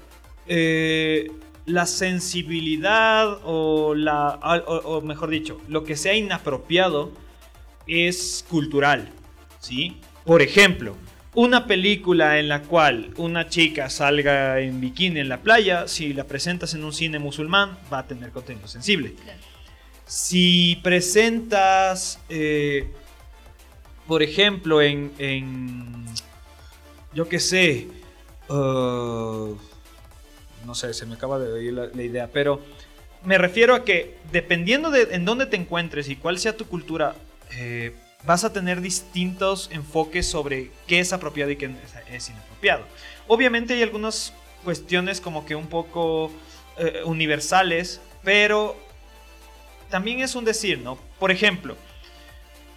eh, la sensibilidad o la, o mejor dicho, lo que sea inapropiado es cultural, ¿sí? Por ejemplo, una película en la cual una chica salga en bikini en la playa, si la presentas en un cine musulmán, va a tener contenido sensible. Si presentas, eh, por ejemplo, en, yo qué sé, uh, no sé, se me acaba de oír la, idea, pero me refiero a que dependiendo de en dónde te encuentres y cuál sea tu cultura, eh, vas a tener distintos enfoques sobre qué es apropiado y qué es inapropiado. Obviamente hay algunas cuestiones como que un poco eh, universales, pero también es un decir, ¿no? Por ejemplo,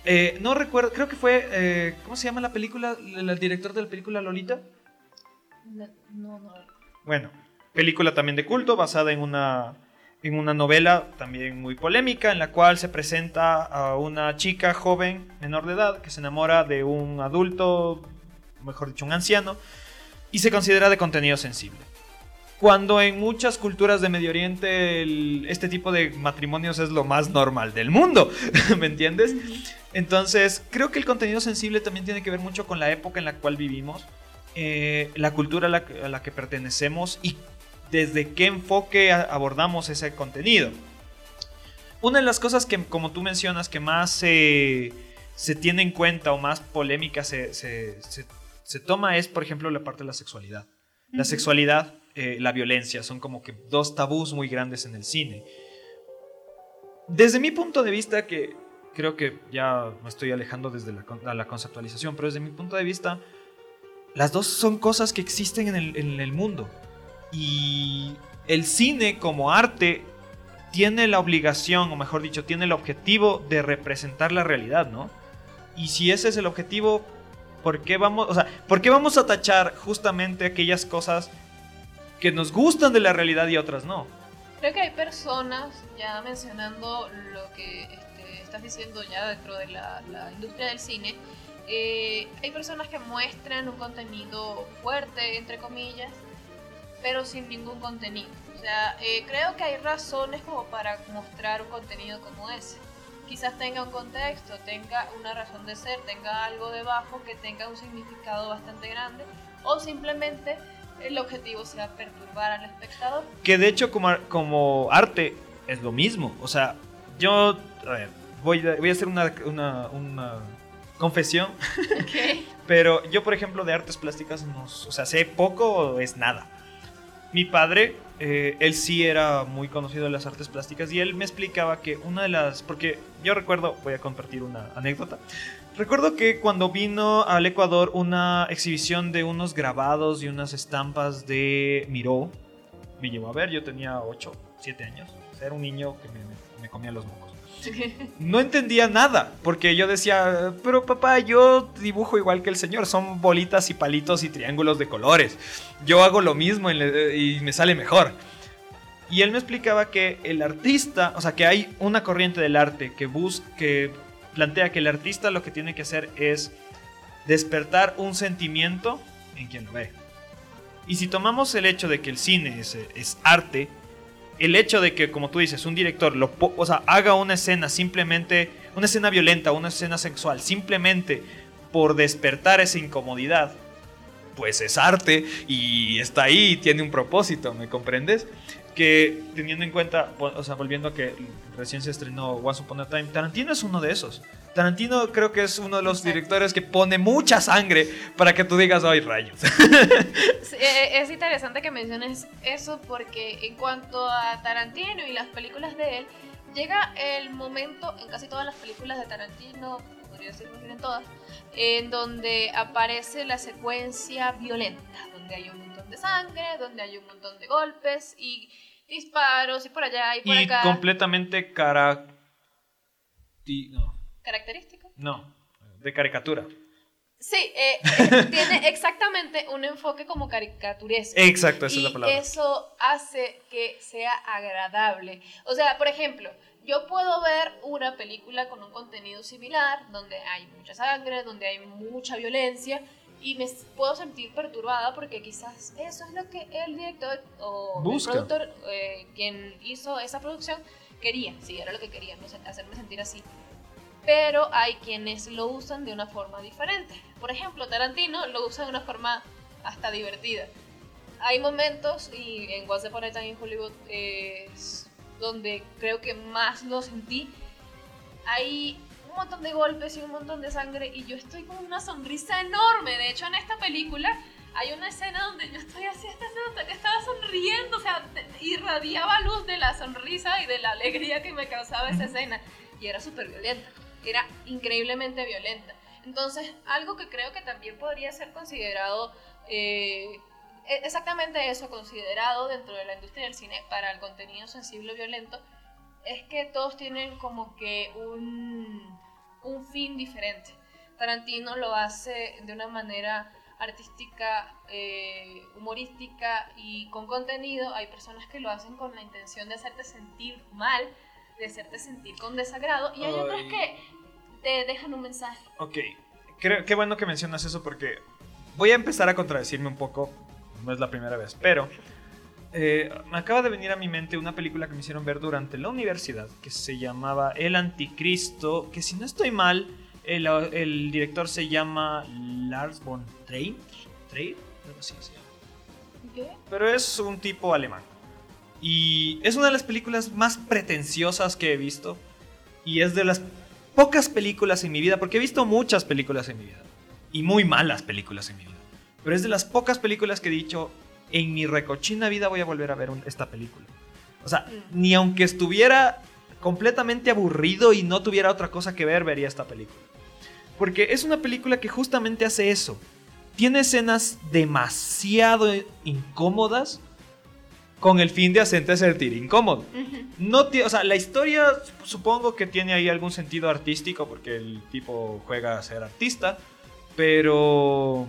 eh, no recuerdo, creo que fue, eh, ¿cómo se llama la película? ¿El, director de la película Lolita? no, no. Bueno, película también de culto, basada en una en una novela también muy polémica en la cual se presenta a una chica joven, menor de edad, que se enamora de un adulto, mejor dicho, un anciano, y se considera de contenido sensible. Cuando en muchas culturas de Medio Oriente este tipo de matrimonios es lo más normal del mundo, ¿me entiendes? Entonces, creo que el contenido sensible también tiene que ver mucho con la época en la cual vivimos, eh, la cultura a la, a la que pertenecemos y desde qué enfoque abordamos ese contenido. Una de las cosas que, como tú mencionas, que más se, tiene en cuenta o más polémica se, toma es, por ejemplo, la parte de la sexualidad. La sexualidad, eh, la violencia, son como que dos tabús muy grandes en el cine. Desde mi punto de vista, que creo que ya me estoy alejando desde la, la conceptualización, pero desde mi punto de vista, las dos son cosas que existen en el, en el mundo. Y el cine como arte tiene la obligación, o mejor dicho, tiene el objetivo de representar la realidad, ¿no? Y si ese es el objetivo, ¿por qué vamos, o sea, ¿por qué vamos a tachar justamente aquellas cosas que nos gustan de la realidad y otras no? Creo que hay personas, ya mencionando lo que este, estás diciendo ya dentro de la, industria del cine, eh, hay personas que muestran un contenido fuerte, entre comillas, pero sin ningún contenido. O sea, eh, creo que hay razones como para mostrar un contenido como ese. Quizás tenga un contexto, tenga una razón de ser, tenga algo debajo que tenga un significado bastante grande, o simplemente el objetivo sea perturbar al espectador. Que de hecho como, como arte es lo mismo. O sea, yo a ver, voy, a, voy a hacer una, una, una confesión. Okay. Pero yo, por ejemplo, de artes plásticas, no, o sea, sé poco o es nada. Mi padre, eh, él sí era muy conocido en las artes plásticas y él me explicaba que una de las, porque yo recuerdo, voy a compartir una anécdota, recuerdo que cuando vino al Ecuador una exhibición de unos grabados y unas estampas de Miró, me llevó a ver, yo tenía 8, 7 años, era un niño que me comía los mocos. No entendía nada, porque yo decía, pero papá, yo dibujo igual que el señor, son bolitas y palitos y triángulos de colores. Yo hago lo mismo y me sale mejor. Y él me explicaba que el artista, o sea, que hay una corriente del arte que busca, que plantea que el artista lo que tiene que hacer es despertar un sentimiento en quien lo ve. Y si tomamos el hecho de que el cine es, es arte, el hecho de que, como tú dices, un director lo, o sea, haga una escena simplemente, una escena violenta, una escena sexual, simplemente por despertar esa incomodidad, pues es arte y está ahí, tiene un propósito, ¿me comprendes? Que teniendo en cuenta, o sea, volviendo a que recién se estrenó Once Upon a Time, Tarantino es uno de esos. Tarantino creo que es uno de los directores que pone mucha sangre para que tú digas, ay, rayos. Eh, es interesante que menciones eso porque en cuanto a Tarantino y las películas de él, llega el momento en casi todas las películas de Tarantino, podría decir en todas, en donde aparece la secuencia violenta, donde hay un montón de sangre, donde hay un montón de golpes y disparos y por allá y por y acá. completamente cara... No. ¿Característico? No, de caricatura. Sí, eh, eh, tiene exactamente un enfoque como caricaturesco. Exacto, esa es la palabra. Eso hace que sea agradable. O sea, por ejemplo, yo puedo ver una película con un contenido similar, donde hay mucha sangre, donde hay mucha violencia, y me puedo sentir perturbada porque quizás eso es lo que el director o el productor, eh, quien hizo esa producción, quería. Sí, era lo que quería, hacerme sentir así pero hay quienes lo usan de una forma diferente. Por ejemplo, Tarantino lo usa de una forma hasta divertida. Hay momentos, y en Upon a Time in Hollywood es donde creo que más lo sentí, hay un montón de golpes y un montón de sangre y yo estoy con una sonrisa enorme. De hecho, en esta película hay una escena donde yo estoy así, que estaba sonriendo, o sea, irradiaba luz de la sonrisa y de la alegría que me causaba esa escena. Y era súper violenta era increíblemente violenta. Entonces, algo que creo que también podría ser considerado, eh, e-, exactamente eso, considerado dentro de la industria del cine para el contenido sensible violento, es que todos tienen como que un, un fin diferente. Tarantino lo hace de una manera artística, eh, humorística y con contenido. Hay personas que lo hacen con la intención de hacerte sentir mal, de hacerte sentir con desagrado y hay otras que te dejan un mensaje. Ok, Creo, qué bueno que mencionas eso porque voy a empezar a contradecirme un poco, no es la primera vez, pero eh, me acaba de venir a mi mente una película que me hicieron ver durante la universidad que se llamaba El Anticristo, que si no estoy mal, el, el director se llama Lars von Trier, Trier, no sé si se llama. ¿Qué? Pero es un tipo alemán. Y es una de las películas más pretenciosas que he visto. Y es de las pocas películas en mi vida, porque he visto muchas películas en mi vida. Y muy malas películas en mi vida. Pero es de las pocas películas que he dicho, en mi recochina vida voy a volver a ver esta película. O sea, mm. ni aunque estuviera completamente aburrido y no tuviera otra cosa que ver, vería esta película. Porque es una película que justamente hace eso. Tiene escenas demasiado incómodas con el fin de hacerte sentir incómodo. no o sea, la historia supongo que tiene ahí algún sentido artístico porque el tipo juega a ser artista, pero...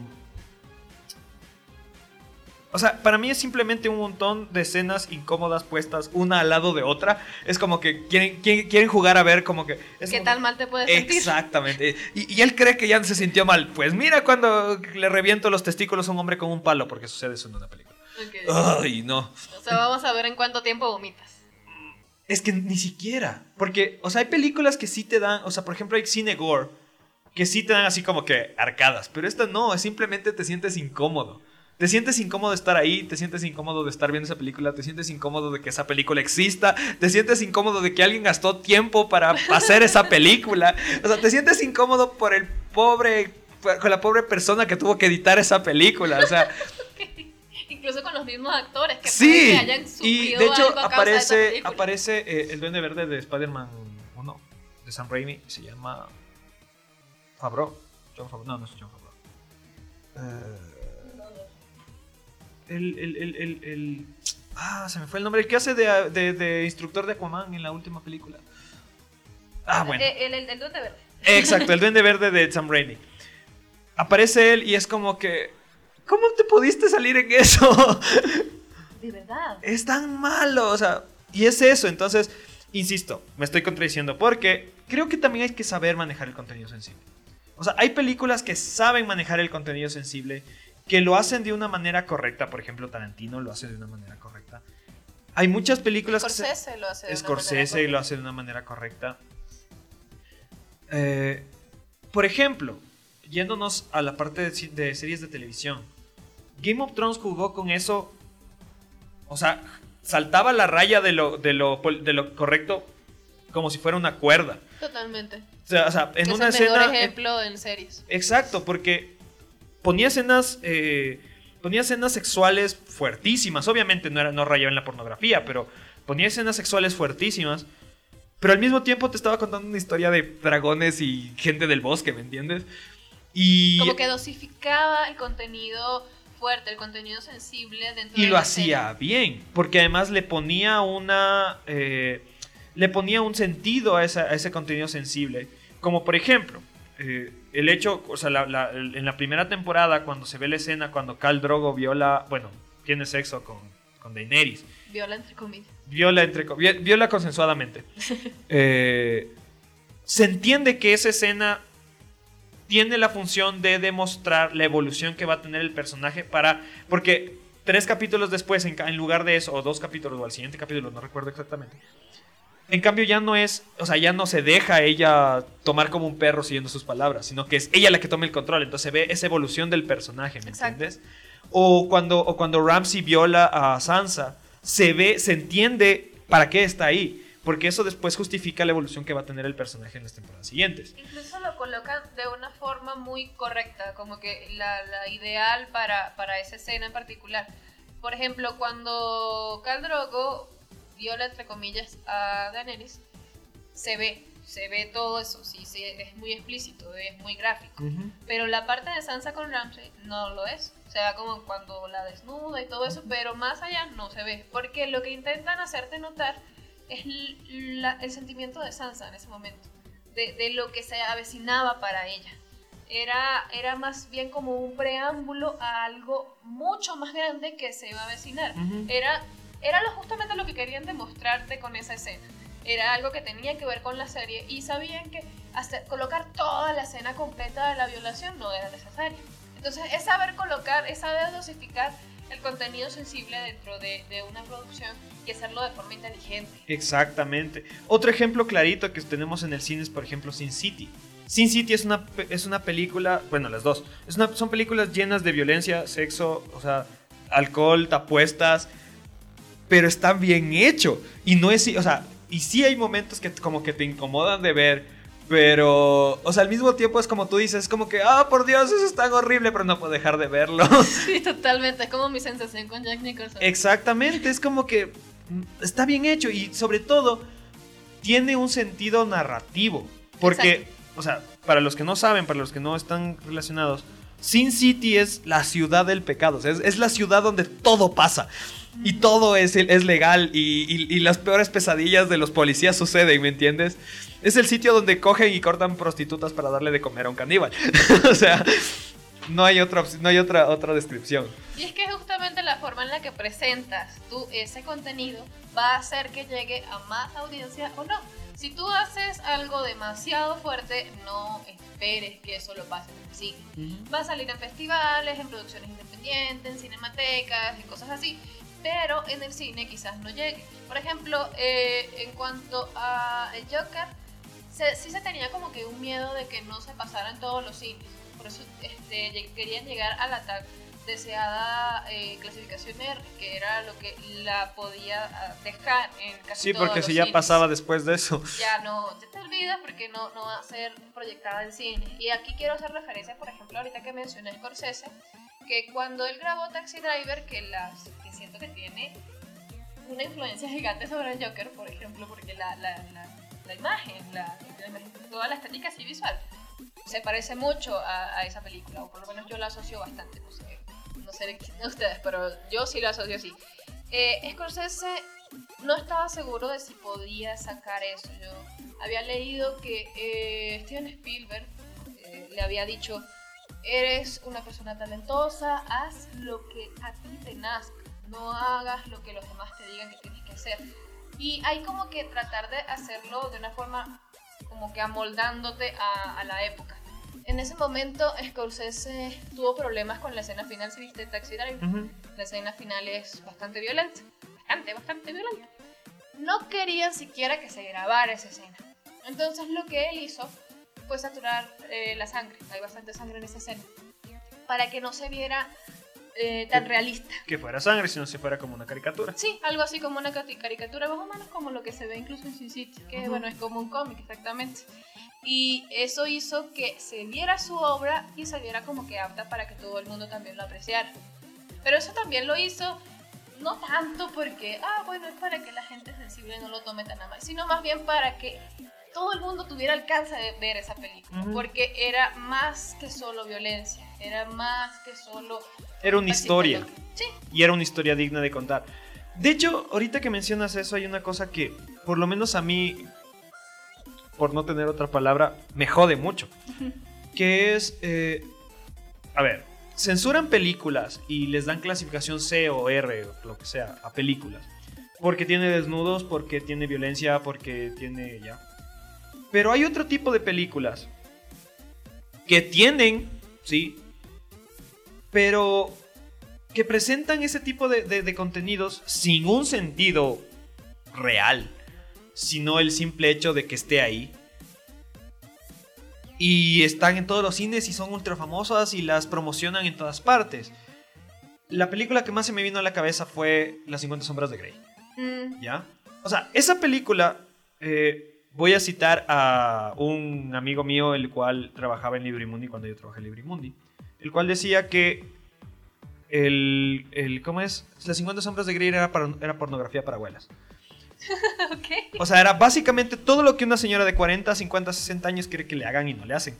O sea, para mí es simplemente un montón de escenas incómodas puestas una al lado de otra. Es como que quieren, quieren, jugar a ver como que... ¿Qué tal mal te puedes sentir? Exactamente. Y, y, él cree que ya se sintió mal. Pues mira cuando le reviento los testículos a un hombre con un palo, porque sucede eso en una película. Ay, no. O sea, vamos a ver en cuánto tiempo vomitas. Es que ni siquiera. Porque, o sea, hay películas que sí te dan. O sea, por ejemplo, hay cine gore. Que sí te dan así como que arcadas. Pero esta no, simplemente te sientes incómodo. Te sientes incómodo de estar ahí, te sientes incómodo de estar viendo esa película, te sientes incómodo de que esa película exista, te sientes incómodo de que alguien gastó tiempo para hacer esa película. O sea, te sientes incómodo por el pobre, con la pobre persona que tuvo que editar esa película. O sea, incluso con los mismos actores que, sí, hayan y de hecho aparece, aparece eh, el duende verde de Spider-Man 1 de Sam Raimi, se llama Favreau. John Favreau. No, no es John Favreau. Eh, el, el, el, el, Ah, se me fue el nombre. El que hace de, de, de instructor de Aquaman en la última película. Ah, bueno. Eh, el, el, duende verde. Exacto, el duende verde de Sam Raimi. Aparece él y es como que ¿Cómo te pudiste salir en eso? De verdad. Es tan malo, o sea, y es eso, entonces, insisto, me estoy contradiciendo porque creo que también hay que saber manejar el contenido sensible. O sea, hay películas que saben manejar el contenido sensible, que lo hacen de una manera correcta, por ejemplo, Tarantino lo hace de una manera correcta. Hay muchas películas Scorsese lo hace de Scorsese lo hace de una manera correcta. Eh, por ejemplo, yéndonos a la parte de series de televisión. Game of Thrones jugó con eso. O sea, saltaba la raya de lo, de lo, de lo correcto como si fuera una cuerda. Totalmente. O sea, o sea, en es una el escena. mejor ejemplo en series. Exacto, porque ponía escenas. eh, ponía escenas sexuales fuertísimas. Obviamente no, era, no rayaba en la pornografía, pero ponía escenas sexuales fuertísimas. Pero al mismo tiempo te estaba contando una historia de dragones y gente del bosque, ¿me entiendes? Y, Como que dosificaba el contenido fuerte, el contenido sensible dentro y de lo la hacía serie. bien, porque además le ponía una... eh, le ponía un sentido a, esa- a ese contenido sensible. Como por ejemplo, eh, el hecho, o sea, la- la- el- en la primera temporada, cuando se ve la escena, cuando Khal Drogo viola, bueno, tiene sexo con, con Daenerys, Viola entre comillas. viola, entre, viola consensuadamente. Eh, se entiende que esa escena tiene la función de demostrar la evolución que va a tener el personaje para... Porque tres capítulos después, en, lugar de eso, o dos capítulos, o al siguiente capítulo, no recuerdo exactamente. En cambio ya no es, o sea, ya no se deja ella tomar como un perro siguiendo sus palabras, sino que es ella la que toma el control, entonces se ve esa evolución del personaje, ¿me Exacto. entiendes? O cuando, o cuando Ramsey viola a Sansa, se ve, se entiende para qué está ahí, porque eso después justifica la evolución que va a tener el personaje en las temporadas siguientes. Incluso lo colocan de una forma muy correcta, como que la, la ideal para, para esa escena en particular. Por ejemplo, cuando Khal Drogo viola, entre comillas, a Daenerys, se ve, se ve todo eso, sí, sí, es muy explícito, es muy gráfico. Pero la parte de Sansa con Ramsay no lo es. O sea, como cuando la desnuda y todo eso, pero más allá no se ve. Porque lo que intentan hacerte notar es la- el sentimiento de Sansa en ese momento. De, de lo que se avecinaba para ella. Era, era más bien como un preámbulo a algo mucho más grande que se iba a avecinar. Era, era lo, justamente lo que querían demostrarte con esa escena. Era algo que tenía que ver con la serie y sabían que hasta colocar toda la escena completa de la violación no era necesario. Entonces es saber colocar, es saber dosificar el contenido sensible dentro de, una producción y hacerlo de forma inteligente. Exactamente. Otro ejemplo clarito que tenemos en el cine es, por ejemplo, Sin City. Sin City es una, es una película, bueno, las dos, son películas llenas de violencia, sexo, o sea, alcohol, apuestas, pero está bien hecho. Y no es, o sea, y sí hay momentos que como que te incomodan de ver, pero, o sea, al mismo tiempo es como tú dices, es como que, ah, por Dios, eso es tan horrible, pero no puedo dejar de verlo. Sí, totalmente. Es como mi sensación con Jack Nicholson. Exactamente, es como que mm, está bien hecho y sobre todo tiene un sentido narrativo. Porque, o sea, para los que no saben, para los que no están relacionados, Sin City es la ciudad del pecado, o sea, es, es la ciudad donde todo pasa. Y todo es, es legal y, y- y las peores pesadillas de los policías suceden, ¿me entiendes? Es el sitio donde cogen y cortan prostitutas para darle de comer a un caníbal. o sea, no hay otra, no hay otra, otra descripción. Y es que justamente la forma en la que presentas tú ese contenido va a hacer que llegue a más audiencia o no. Si tú haces algo demasiado fuerte, no esperes que eso lo pase en el cine. Va a salir en festivales, en producciones independientes, en cinematecas y cosas así, pero en el cine quizás no llegue. Por ejemplo, eh, en cuanto a el Joker, se- sí se tenía como que un miedo de que no se pasara en todos los cines. Por eso este, querían llegar a la tan deseada eh, clasificación R, que era lo que la podía ah, dejar en casi Sí, todos porque los si ya cines pasaba después de eso. ya no, ya te olvidas porque no, no va a ser proyectada en cine. Y aquí quiero hacer referencia, por ejemplo, ahorita que mencioné Scorsese, que cuando él grabó Taxi Driver, que, las, que siento que tiene una influencia gigante sobre el Joker, por ejemplo, porque la, la, la, la imagen, la, la imagen, toda la estética así visual, se parece mucho a, a esa película, o por lo menos yo la asocio bastante, no sé, no sé de ustedes, pero yo sí la asocio así. Eh, Scorsese no estaba seguro de si podía sacar eso. Yo había leído que eh, Steven Spielberg eh, le había dicho, eres una persona talentosa, haz lo que a ti te nazca, no hagas lo que los demás te digan que tienes que hacer. Y hay como que tratar de hacerlo de una forma como que amoldándote a, a la época. En ese momento Scorsese tuvo problemas con la escena final, si viste Taxi Driver. La escena final es bastante violenta, bastante, bastante violenta. No querían siquiera que se grabara esa escena. Entonces lo que él hizo fue saturar eh, la sangre, hay bastante sangre en esa escena, para que no se viera eh, tan realista. Que fuera sangre, sino si fuera como una caricatura. Sí, algo así como una caricatura más o menos como lo que se ve incluso en Sin City, que bueno, es como un cómic exactamente. Y eso hizo que se viera su obra y se viera como que apta para que todo el mundo también lo apreciara. Pero eso también lo hizo no tanto porque, ah, bueno, es para que la gente sensible no lo tome tan a mal, sino más bien para que todo el mundo tuviera alcance de ver esa película, porque era más que solo violencia, era más que solo... Era una historia. Sí, y era una historia digna de contar. De hecho, ahorita que mencionas eso, hay una cosa que, por lo menos a mí, por no tener otra palabra, me jode mucho. Que es, eh, a ver, censuran películas y les dan clasificación C o R o lo que sea a películas. Porque tiene desnudos, porque tiene violencia, porque tiene ya. Pero hay otro tipo de películas que tienen, sí, pero que presentan ese tipo de, de- de contenidos sin un sentido real, sino el simple hecho de que esté ahí. Y están en todos los cines y son ultra famosas y las promocionan en todas partes. La película que más se me vino a la cabeza fue Las 50 sombras de Grey. Mm, ¿Ya? O sea, esa película, eh, voy a citar a un amigo mío, el cual trabajaba en Librimundi cuando yo trabajé en Librimundi, el cual decía que el, el ¿cómo es? Las 50 sombras de Grey era, para- era pornografía para abuelas. ok. O sea, era básicamente todo lo que una señora de 40, 50, 60 años quiere que le hagan y no le hacen.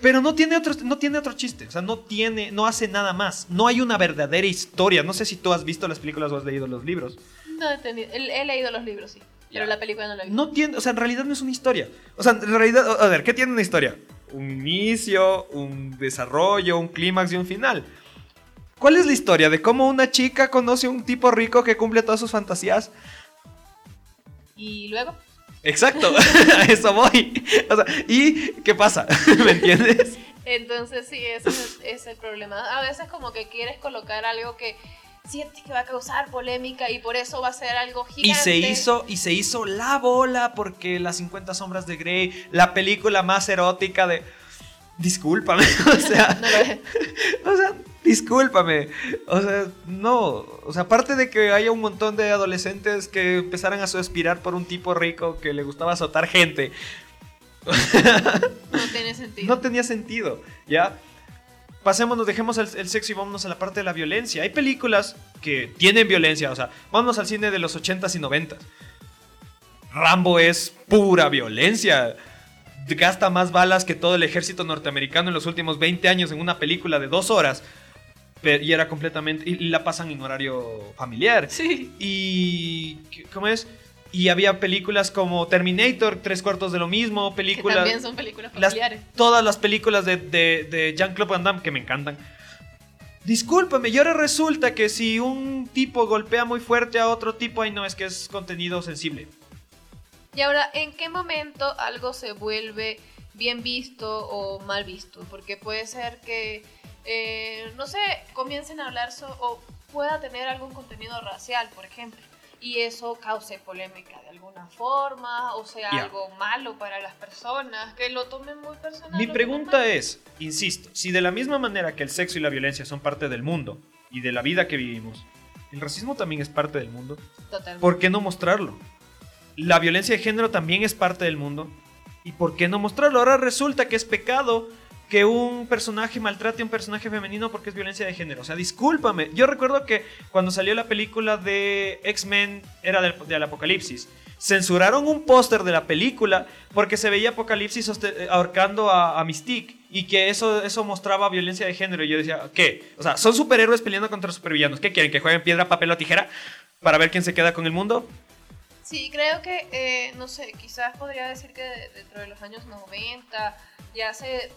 Pero no tiene otro, no tiene otro chiste, o sea, no tiene, no hace nada más. No hay una verdadera historia. No sé si tú has visto las películas o has leído los libros. No he entendido. He, he leído los libros, sí. Pero Ya. la película no la he visto. No tiene, o sea, en realidad no es una historia. O sea, en realidad, a ver, ¿qué tiene una historia? Un inicio, un desarrollo, un clímax y un final. ¿Cuál es la historia de cómo una chica conoce a un tipo rico que cumple todas sus fantasías? Y luego. Exacto, a eso voy. O sea, ¿y qué pasa? ¿Me entiendes? Entonces, sí, ese es, es el problema. A veces, como que quieres colocar algo que sientes que va a causar polémica y por eso va a ser algo gigante. Y se hizo, y se hizo la bola porque las 50 sombras de Grey, la película más erótica de. Discúlpame, o sea. No lo es. O sea, discúlpame. O sea, no. O sea, aparte de que haya un montón de adolescentes que empezaran a suspirar por un tipo rico que le gustaba azotar gente. No tiene sentido. No tenía sentido, ¿ya? Pasémonos, dejemos el, el sexo y vámonos a la parte de la violencia. Hay películas que tienen violencia, o sea, vámonos al cine de los 80s y 90s. Rambo es pura violencia. Gasta más balas que todo el ejército norteamericano en los últimos 20 años en una película de dos horas. Y era completamente. Y la pasan en horario familiar. Sí. Y. ¿Cómo es? Y había películas como Terminator, tres cuartos de lo mismo. Que Películas. también son películas Las- familiares. todas las películas de, de, de Jean-Claude Van Damme que me encantan. Discúlpame, y ahora resulta que si un tipo golpea muy fuerte a otro tipo, ay no, es que es contenido sensible. Y ahora, ¿en qué momento algo se vuelve bien visto o mal visto? Porque puede ser que, eh, no sé, comiencen a hablar so- o pueda tener algún contenido racial, por ejemplo, y eso cause polémica de alguna forma, o sea, algo malo para las personas, que lo tomen muy personal. Mi tomen pregunta es, insisto, si de la misma manera que el sexo y la violencia son parte del mundo y de la vida que vivimos, el racismo también es parte del mundo, Totalmente. ¿por qué no mostrarlo? La violencia de género también es parte del mundo. ¿Y por qué no mostrarlo? Ahora resulta que es pecado que un personaje maltrate a un personaje femenino porque es violencia de género. O sea, discúlpame. Yo recuerdo que cuando salió la película de X-Men, era del, del Apocalipsis, censuraron un póster de la película porque se veía Apocalipsis hoste- ahorcando a, Mystique y que eso, eso mostraba violencia de género. Y yo decía, ¿qué? O sea, son superhéroes peleando contra supervillanos. ¿Qué quieren? ¿Que jueguen piedra, papel o tijera para ver quién se queda con el mundo? Sí, creo que, eh, no sé, quizás podría decir que de- dentro de los años 90 ya se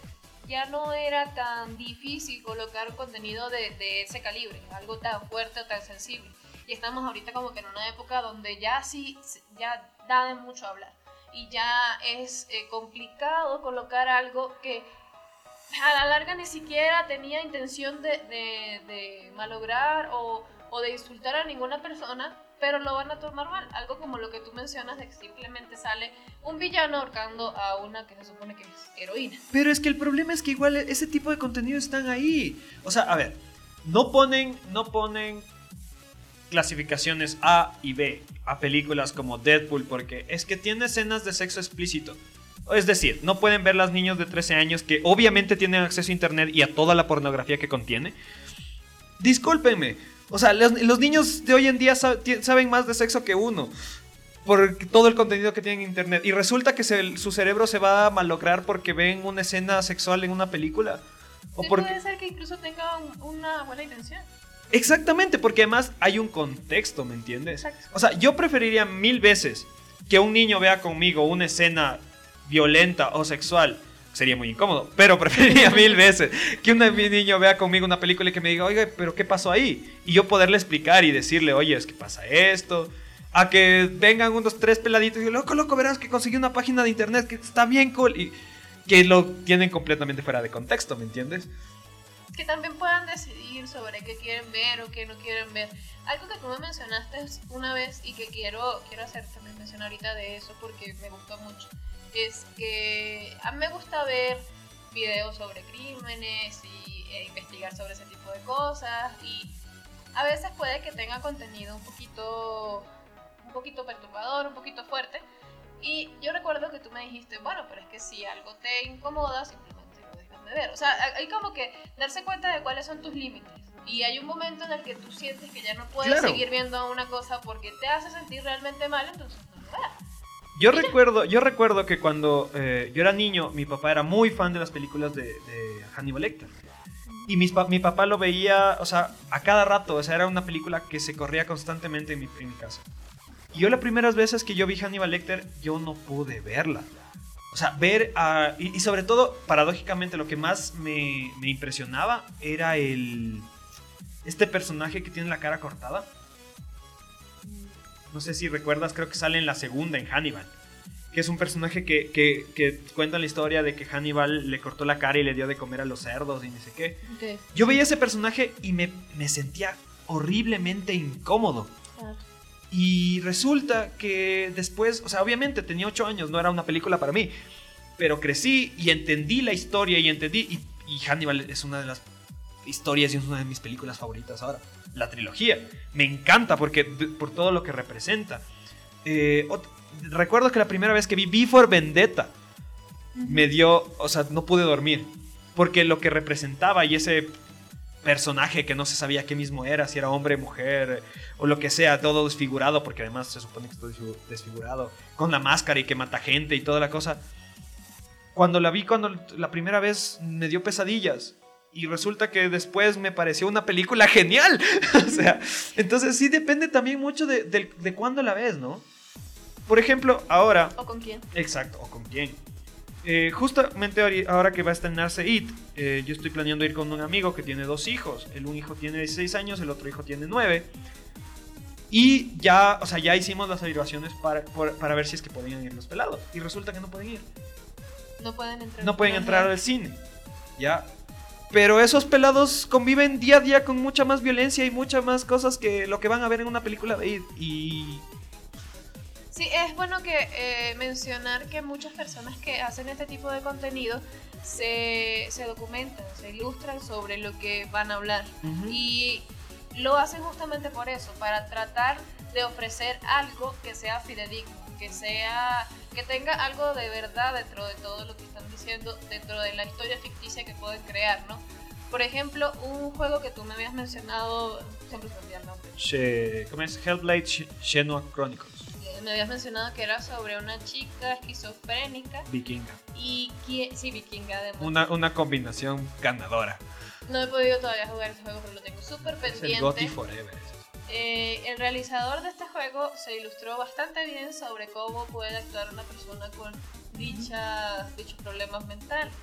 ya no era tan difícil colocar contenido de, ese calibre, algo tan fuerte o tan sensible. Y estamos ahorita como que en una época donde ya sí, ya da de mucho hablar. Y ya es eh, complicado colocar algo que a la larga ni siquiera tenía intención de, malograr o de insultar a ninguna persona, pero lo van a tomar mal. Algo como lo que tú mencionas de que simplemente sale un villano ahorcando a una que se supone que es heroína. Pero es que el problema es que igual ese tipo de contenido están ahí. O sea, a ver, no ponen, no ponen clasificaciones A y B a películas como Deadpool porque es que tiene escenas de sexo explícito. Es decir, no pueden ver las niños de 13 años que obviamente tienen acceso a internet y a toda la pornografía que contiene. Discúlpenme. O sea, los, los niños de hoy en día saben más de sexo que uno. Por todo el contenido que tienen en internet. Y resulta que se- su cerebro se va a malograr porque ven una escena sexual en una película. O Sí, porque... puede ser que incluso tenga un- una buena intención. Exactamente, porque además hay un contexto, ¿me entiendes? Exacto. O sea, yo preferiría mil veces que un niño vea conmigo una escena violenta o sexual. Sería muy incómodo, pero preferiría mil veces que un niño vea conmigo una película y que me diga, oiga, pero ¿qué pasó ahí? Y yo poderle explicar y decirle, oye, es que pasa esto. A que vengan unos tres peladitos y loco, loco, verás que conseguí una página de internet que está bien cool. Y que lo tienen completamente fuera de contexto, ¿me entiendes? que también puedan decidir sobre qué quieren ver o qué no quieren ver. Algo que tú me mencionaste una vez y que quiero, quiero hacer también mención ahorita de eso porque me gustó mucho, es que a mí me gusta ver videos sobre crímenes y e investigar sobre ese tipo de cosas y a veces puede que tenga contenido un poquito, un poquito perturbador, un poquito fuerte. Y yo recuerdo que tú me dijiste, bueno, pero es que si algo te incomoda, simplemente lo dejas de ver. O sea, hay como que darse cuenta de cuáles son tus límites. Y hay un momento en el que tú sientes que ya no puedes Claro. seguir viendo una cosa porque te hace sentir realmente mal, entonces no lo veas. Yo recuerdo, yo recuerdo que cuando eh, yo era niño, mi papá era muy fan de las películas de, Hannibal Lecter. Y mi papá lo veía, o sea, a cada rato. O sea, era una película que se corría constantemente en mi, casa. Y yo las primeras veces que yo vi Hannibal Lecter, yo no pude verla. O sea, ver a... Y, y sobre todo, paradójicamente, lo que más me, me impresionaba era el... Este personaje que tiene la cara cortada. No sé si recuerdas, creo que sale en la segunda, en Hannibal. Que es un personaje que, que, que cuenta la historia de que Hannibal le cortó la cara y le dio de comer a los cerdos y no sé qué. Yo veía ese personaje y me, me sentía horriblemente incómodo. Y resulta que después, o sea, obviamente tenía 8 años, no era una película para mí. Pero crecí y entendí la historia y entendí. Y, y Hannibal es una de las historias y es una de mis películas favoritas ahora. La trilogía. Me encanta porque por todo lo que representa. Eh, recuerdo que la primera vez que vi V for Vendetta me dio, o sea, no pude dormir. Porque lo que representaba y ese personaje que no se sabía qué mismo era, si era hombre, mujer o lo que sea, todo desfigurado, porque además se supone que está desfigu- desfigurado, con la máscara y que mata gente y toda la cosa. Cuando la vi, cuando la primera vez me dio pesadillas. Y resulta que después me pareció una película genial. o sea, entonces sí depende también mucho de, de, de cuándo la ves, ¿no? Por ejemplo, ahora, ¿O con quién? Exacto, o con quién. Eh, justamente ahora que va a estrenarse It, eh, yo estoy planeando ir con un amigo que tiene dos hijos. El un hijo tiene 16 años, el otro hijo tiene 9. Y ya, o sea, ya hicimos las averiguaciones para, por- para ver si es que podían ir los pelados. Y resulta que no pueden ir. No pueden entrar. No pueden entrar al cine. Ya. Pero esos pelados conviven día a día con mucha más violencia y muchas más cosas que lo que van a ver en una película de It. Y Sí, es bueno que eh, mencionar que muchas personas que hacen este tipo de contenido se, se documentan, se ilustran sobre lo que van a hablar. Y lo hacen justamente por eso, para tratar de ofrecer algo que sea fidedigno, que sea que tenga algo de verdad dentro de todo lo que están diciendo, dentro de la historia ficticia que pueden crear, ¿no? Por ejemplo, un juego que tú me habías mencionado, siempre se me olvida el nombre. She- ¿Cómo es? Hellblade Sh- Shenmue Chronicles. Eh, Me habías mencionado que era sobre una chica esquizofrénica Vikinga. y que sí vikinga además. Una, una combinación ganadora. No he podido todavía jugar ese juego, pero lo tengo súper Es el pendiente. Gotti Forever. Eh, el realizador de este juego se ilustró bastante bien sobre cómo puede actuar una persona con dicha, dichos problemas mentales.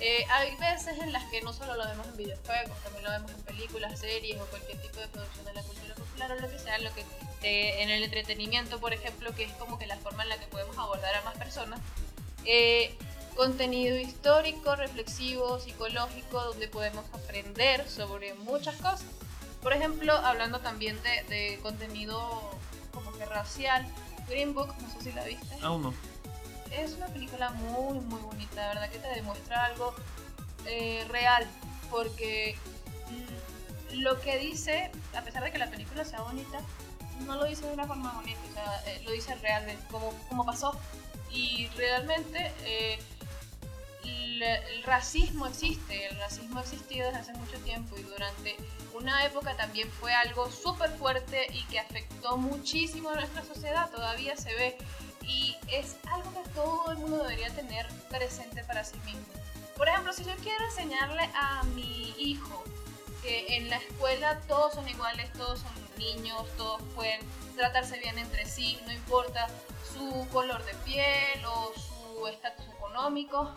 Eh, hay veces en las que no solo lo vemos en videojuegos, también lo vemos en películas, series o cualquier tipo de producción de la cultura popular o lo que sea, lo que eh, en el entretenimiento, por ejemplo, que es como que la forma en la que podemos abordar a más personas. Eh, contenido histórico, reflexivo, psicológico, donde podemos aprender sobre muchas cosas. Por ejemplo, hablando también de, de contenido como que racial, Green Book, no sé si la viste. Aún no. Es una película muy, muy bonita, la verdad que te demuestra algo eh, real, porque mm, lo que dice, a pesar de que la película sea bonita, no lo dice de una forma bonita, o sea, eh, lo dice realmente, como, como pasó. Y realmente eh, el, racismo existe, el racismo ha existido desde hace mucho tiempo y durante una época también fue algo súper fuerte y que afectó muchísimo a nuestra sociedad, todavía se ve. Y es algo que todo el mundo debería tener presente para sí mismo. Por ejemplo, si yo quiero enseñarle a mi hijo que en la escuela todos son iguales, todos son niños, todos pueden tratarse bien entre sí, no importa su color de piel o su estatus económico.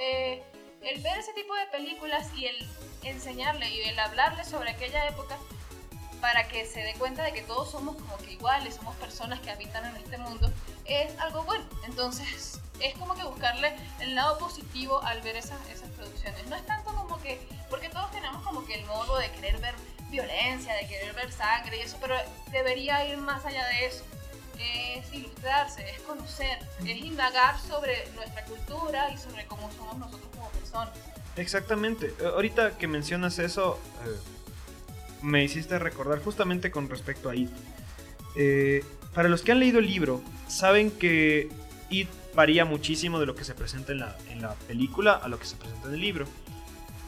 Eh, el ver ese tipo de películas y el enseñarle y el hablarle sobre aquella época para que se dé cuenta de que todos somos como que iguales, somos personas que habitan en este mundo, es algo bueno. Entonces, es como que buscarle el lado positivo al ver esas, esas producciones. No es tanto como que, porque todos tenemos como que el modo de querer ver violencia, de querer ver sangre y eso, pero debería ir más allá de eso. Es ilustrarse, es conocer, es indagar sobre nuestra cultura y sobre cómo somos nosotros como personas. Exactamente. Eh, Ahorita que mencionas eso, eh, me hiciste recordar justamente con respecto a It. Eh, para los que han leído el libro, saben que It varía muchísimo de lo que se presenta en la, en la película a lo que se presenta en el libro.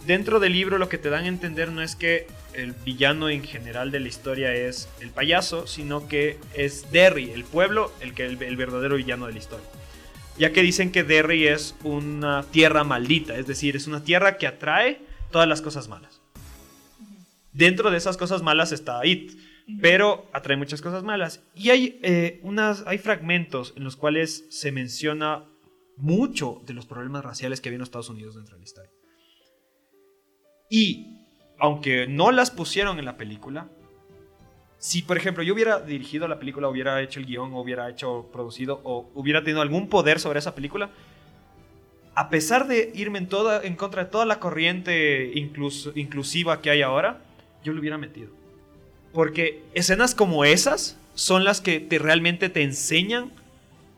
Dentro del libro lo que te dan a entender no es que el villano en general de la historia es el payaso, sino que es Derry, el pueblo, el, que, el, el verdadero villano de la historia. Ya que dicen que Derry es una tierra maldita, es decir, es una tierra que atrae todas las cosas malas. Dentro de esas cosas malas está It, pero atrae muchas cosas malas. Y hay, eh, unas, hay fragmentos en los cuales se menciona mucho de los problemas raciales que había en Estados Unidos dentro de la historia. Y aunque no las pusieron en la película, si por ejemplo yo hubiera dirigido la película, hubiera hecho el guion, hubiera hecho producido o hubiera tenido algún poder sobre esa película, a pesar de irme en, toda, en contra de toda la corriente inclus, inclusiva que hay ahora, yo lo hubiera metido. Porque escenas como esas son las que te, realmente te enseñan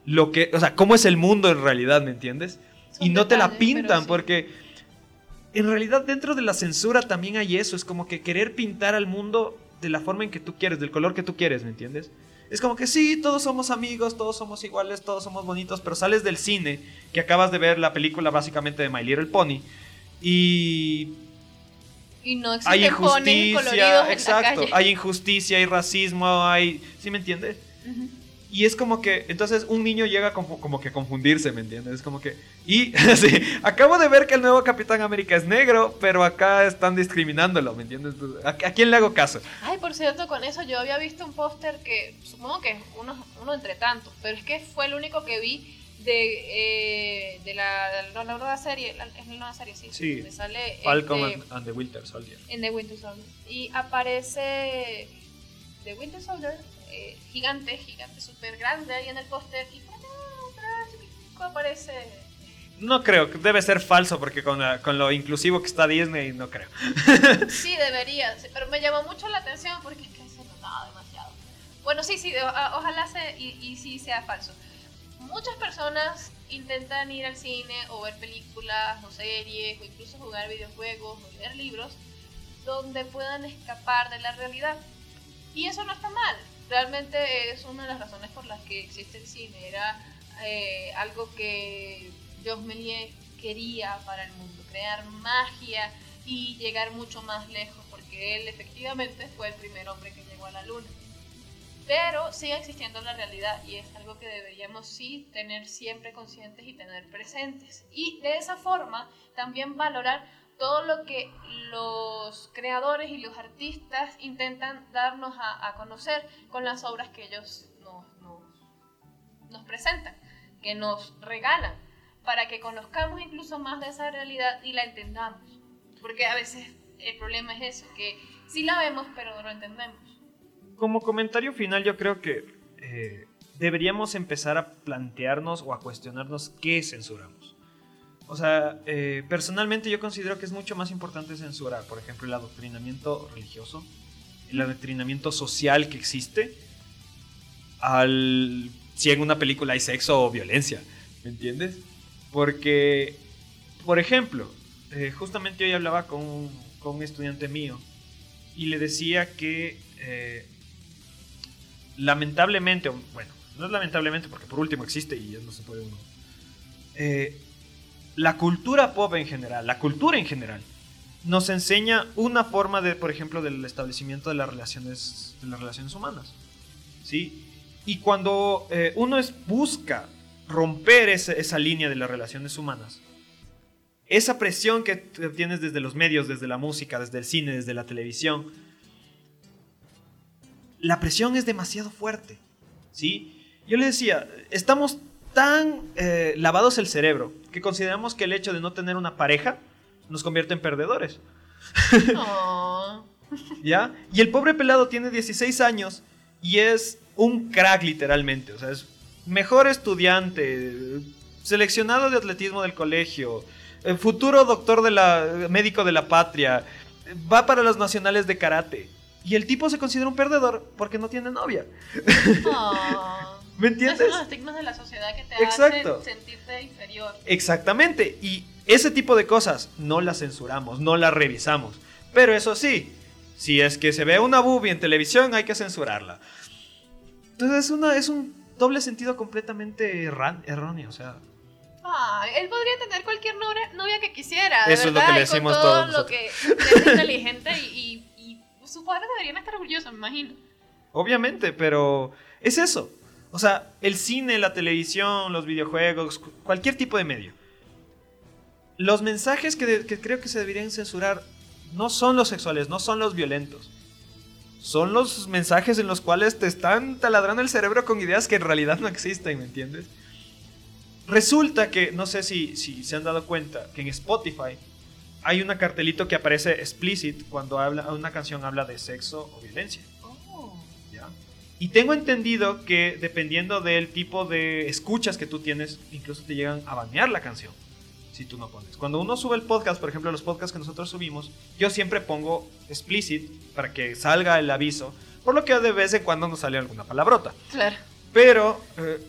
lo que, o sea, cómo es el mundo en realidad, ¿me entiendes? Son y no te la pintan sí. porque en realidad dentro de la censura también hay eso, es como que querer pintar al mundo de la forma en que tú quieres, del color que tú quieres, ¿me entiendes? Es como que sí, todos somos amigos, todos somos iguales, todos somos bonitos, pero sales del cine, que acabas de ver la película básicamente de My Little Pony, y Y no hay ponis coloridos injusticia, la exacto, calle. hay injusticia, hay racismo, hay... ¿Sí me entiendes? Ujú. Y es como que, entonces un niño llega como, como que a confundirse, ¿me entiendes? Es como que, y sí, acabo de ver que el nuevo Capitán América es negro, pero acá están discriminándolo, ¿me entiendes? ¿A, a quién le hago caso? Ay, por cierto, con eso yo había visto un póster que supongo que es uno, uno entre tantos, pero es que fue el único que vi de, eh, de la, de la nueva serie, la, es la nueva serie, sí, Sí. donde sale Falcon and, and the Winter Soldier. en The Winter Soldier. Y aparece The Winter Soldier, eh, gigante, gigante, súper grande ahí en el póster, y por acá, aparece... No creo, debe ser falso porque con, la- con lo inclusivo que está Disney, no creo. Sí, debería, pero me llamó mucho la atención porque es que se notaba demasiado. Bueno, sí, sí, ojalá se, y, y sí sea falso. Muchas personas intentan ir al cine o ver películas o series o incluso jugar videojuegos o leer libros donde puedan escapar de la realidad. Y eso no está mal. Realmente es una de las razones por las que existe el cine. Era eh, algo que Georges Méliès quería para el mundo, crear magia y llegar mucho más lejos, porque él efectivamente fue el primer hombre que llegó a la luna. Pero sigue existiendo la realidad y es algo que deberíamos sí tener siempre conscientes y tener presentes. Y de esa forma también valorar todo lo que los creadores y los artistas intentan darnos a, conocer con las obras que ellos nos presentan, que nos regalan, para que conozcamos incluso más de esa realidad y la entendamos. Porque a veces el problema es eso, que sí la vemos pero no lo entendemos. Como comentario final, yo creo que eh, deberíamos empezar a plantearnos o a cuestionarnos qué censuramos. O sea, eh, personalmente yo considero que es mucho más importante censurar, por ejemplo, el adoctrinamiento religioso, el adoctrinamiento social que existe, al si en una película hay sexo o violencia, ¿me entiendes? Porque, por ejemplo, eh, justamente hoy hablaba con, un- estudiante mío y le decía que eh, lamentablemente, bueno, no es lamentablemente porque por último existe y ya no se puede uno. eh, la cultura pop en general, la cultura en general, nos enseña una forma de, por ejemplo, del establecimiento de las relaciones, de las relaciones humanas. ¿Sí? Y cuando eh, uno busca romper ese- esa línea de las relaciones humanas, esa presión que tienes desde los medios, desde la música, desde el cine, desde la televisión, la presión es demasiado fuerte. ¿Sí? Yo le decía, estamos tan eh, lavados el cerebro que consideramos que el hecho de no tener una pareja nos convierte en perdedores. ¿Ya? Y el pobre pelado tiene 16 años y es un crack literalmente. O sea, es mejor estudiante, seleccionado de atletismo del colegio, eh, futuro doctor de la, médico de la patria, va para los nacionales de karate. Y el tipo se considera un perdedor porque no tiene novia. Oh. ¿Me Esos entiendes? son los estigmas de la sociedad que te Exacto. hacen sentirte inferior. Exactamente. Y ese tipo de cosas no las censuramos, no las revisamos. Pero eso sí, si es que se ve una boobie en televisión, hay que censurarla. Entonces es, una, es un doble sentido completamente erróneo. O sea, Ah, él podría tener cualquier novia, que quisiera. Eso es lo verdad, que le y con decimos todo todos lo que es inteligente y, y, y sus padres deberían estar orgullosos, me imagino. obviamente, pero es eso. O sea, el cine, la televisión, los videojuegos, cu- cualquier tipo de medio. Los mensajes que creo que se deberían censurar no son los sexuales, no son los violentos. Son los mensajes en los cuales te están taladrando el cerebro con ideas que en realidad no existen, ¿me entiendes? Resulta que, no sé si, si se han dado cuenta, que en Spotify hay un cartelito que aparece explicit cuando habla, una canción habla de sexo o violencia. Y tengo entendido que dependiendo del tipo de escuchas que tú tienes, incluso te llegan a banear la canción si tú no pones. Cuando uno sube el podcast, por ejemplo, los podcasts que nosotros subimos, yo siempre pongo explicit para que salga el aviso, por lo que de vez en cuando nos sale alguna palabrota. Claro. Pero, eh,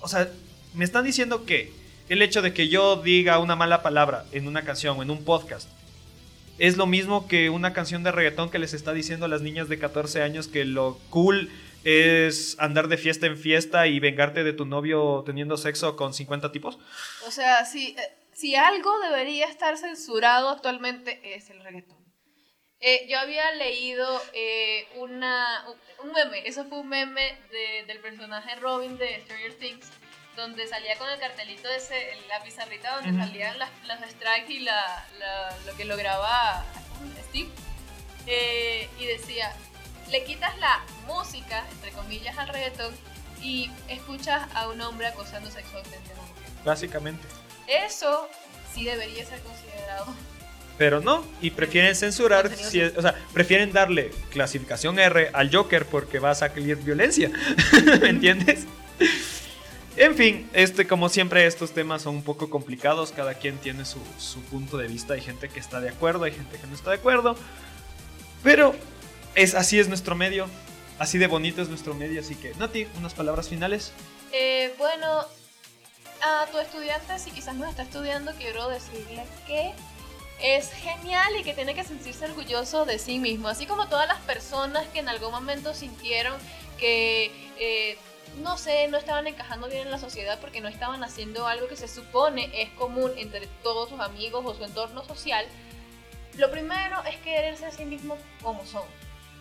o sea, me están diciendo que el hecho de que yo diga una mala palabra en una canción o en un podcast es lo mismo que una canción de reggaetón que les está diciendo a las niñas de 14 años que lo cool es andar de fiesta en fiesta y vengarte de tu novio teniendo sexo con 50 tipos. O sea, si, eh, si algo debería estar censurado actualmente es el reggaetón. Eh, yo había leído eh, una, un- meme, eso fue un meme de- del personaje Robin de Stranger Things, donde salía con el cartelito ese, la pizarrita donde Ujú. salían las, los strikes y la, la- lo que lograba Steve. Eh, y decía, le quitas la música, entre comillas, al reggaetón y escuchas a un hombre acosando sexualmente a una mujer. Básicamente. Eso sí debería ser considerado. Pero no, y prefieren censurar, si es- o sea, prefieren darle clasificación R al Joker porque va a salir violencia. ¿Me entiendes? En fin, este, como siempre, estos temas son un poco complicados. Cada quien tiene su, su punto de vista. Hay gente que está de acuerdo, hay gente que no está de acuerdo. Pero es, así es nuestro medio. Así de bonito es nuestro medio. Así que, Nati, unas palabras finales. Eh, bueno, a tu estudiante, si quizás no está estudiando, quiero decirle que es genial y que tiene que sentirse orgulloso de sí mismo. Así como todas las personas que en algún momento sintieron que, eh, no sé, no estaban encajando bien en la sociedad porque no estaban haciendo algo que se supone es común entre todos sus amigos o su entorno social. Lo primero es quererse a sí mismo como son.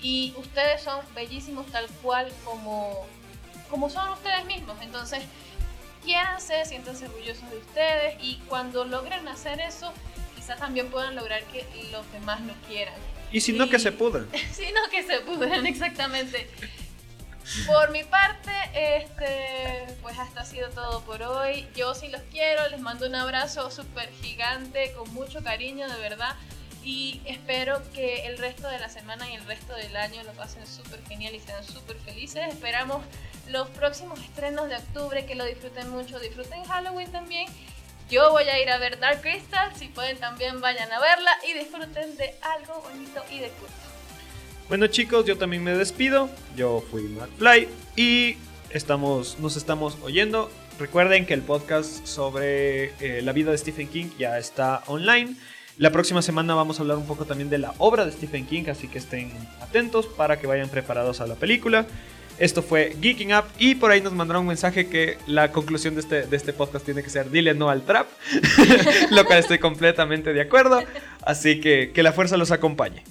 Y ustedes son bellísimos tal cual como, como son ustedes mismos. Entonces, quiéranse, siéntanse orgullosos de ustedes y cuando logren hacer eso, quizás también puedan lograr que los demás lo quieran. Y si no, Y- que se pudran. sino que se pudran exactamente. Por mi parte, este, pues hasta ha sido todo por hoy. Yo sí los quiero, les mando un abrazo súper gigante, con mucho cariño, de verdad. Y espero que el resto de la semana y el resto del año lo pasen súper genial y sean súper felices. Esperamos los próximos estrenos de octubre, que lo disfruten mucho. Disfruten Halloween también. Yo voy a ir a ver Dark Crystal, si pueden también vayan a verla y disfruten de algo bonito y de culto. Bueno chicos, yo también me despido. Yo fui McFly y estamos, nos estamos oyendo. Recuerden que el podcast sobre eh, la vida de Stephen King ya está online. La próxima semana vamos a hablar un poco también de la obra de Stephen King, así que estén atentos para que vayan preparados a la película. Esto fue Geeking Up y por ahí nos mandaron un mensaje que la conclusión de este, de este podcast tiene que ser dile no al trap, lo cual estoy completamente de acuerdo. Así que que la fuerza los acompañe.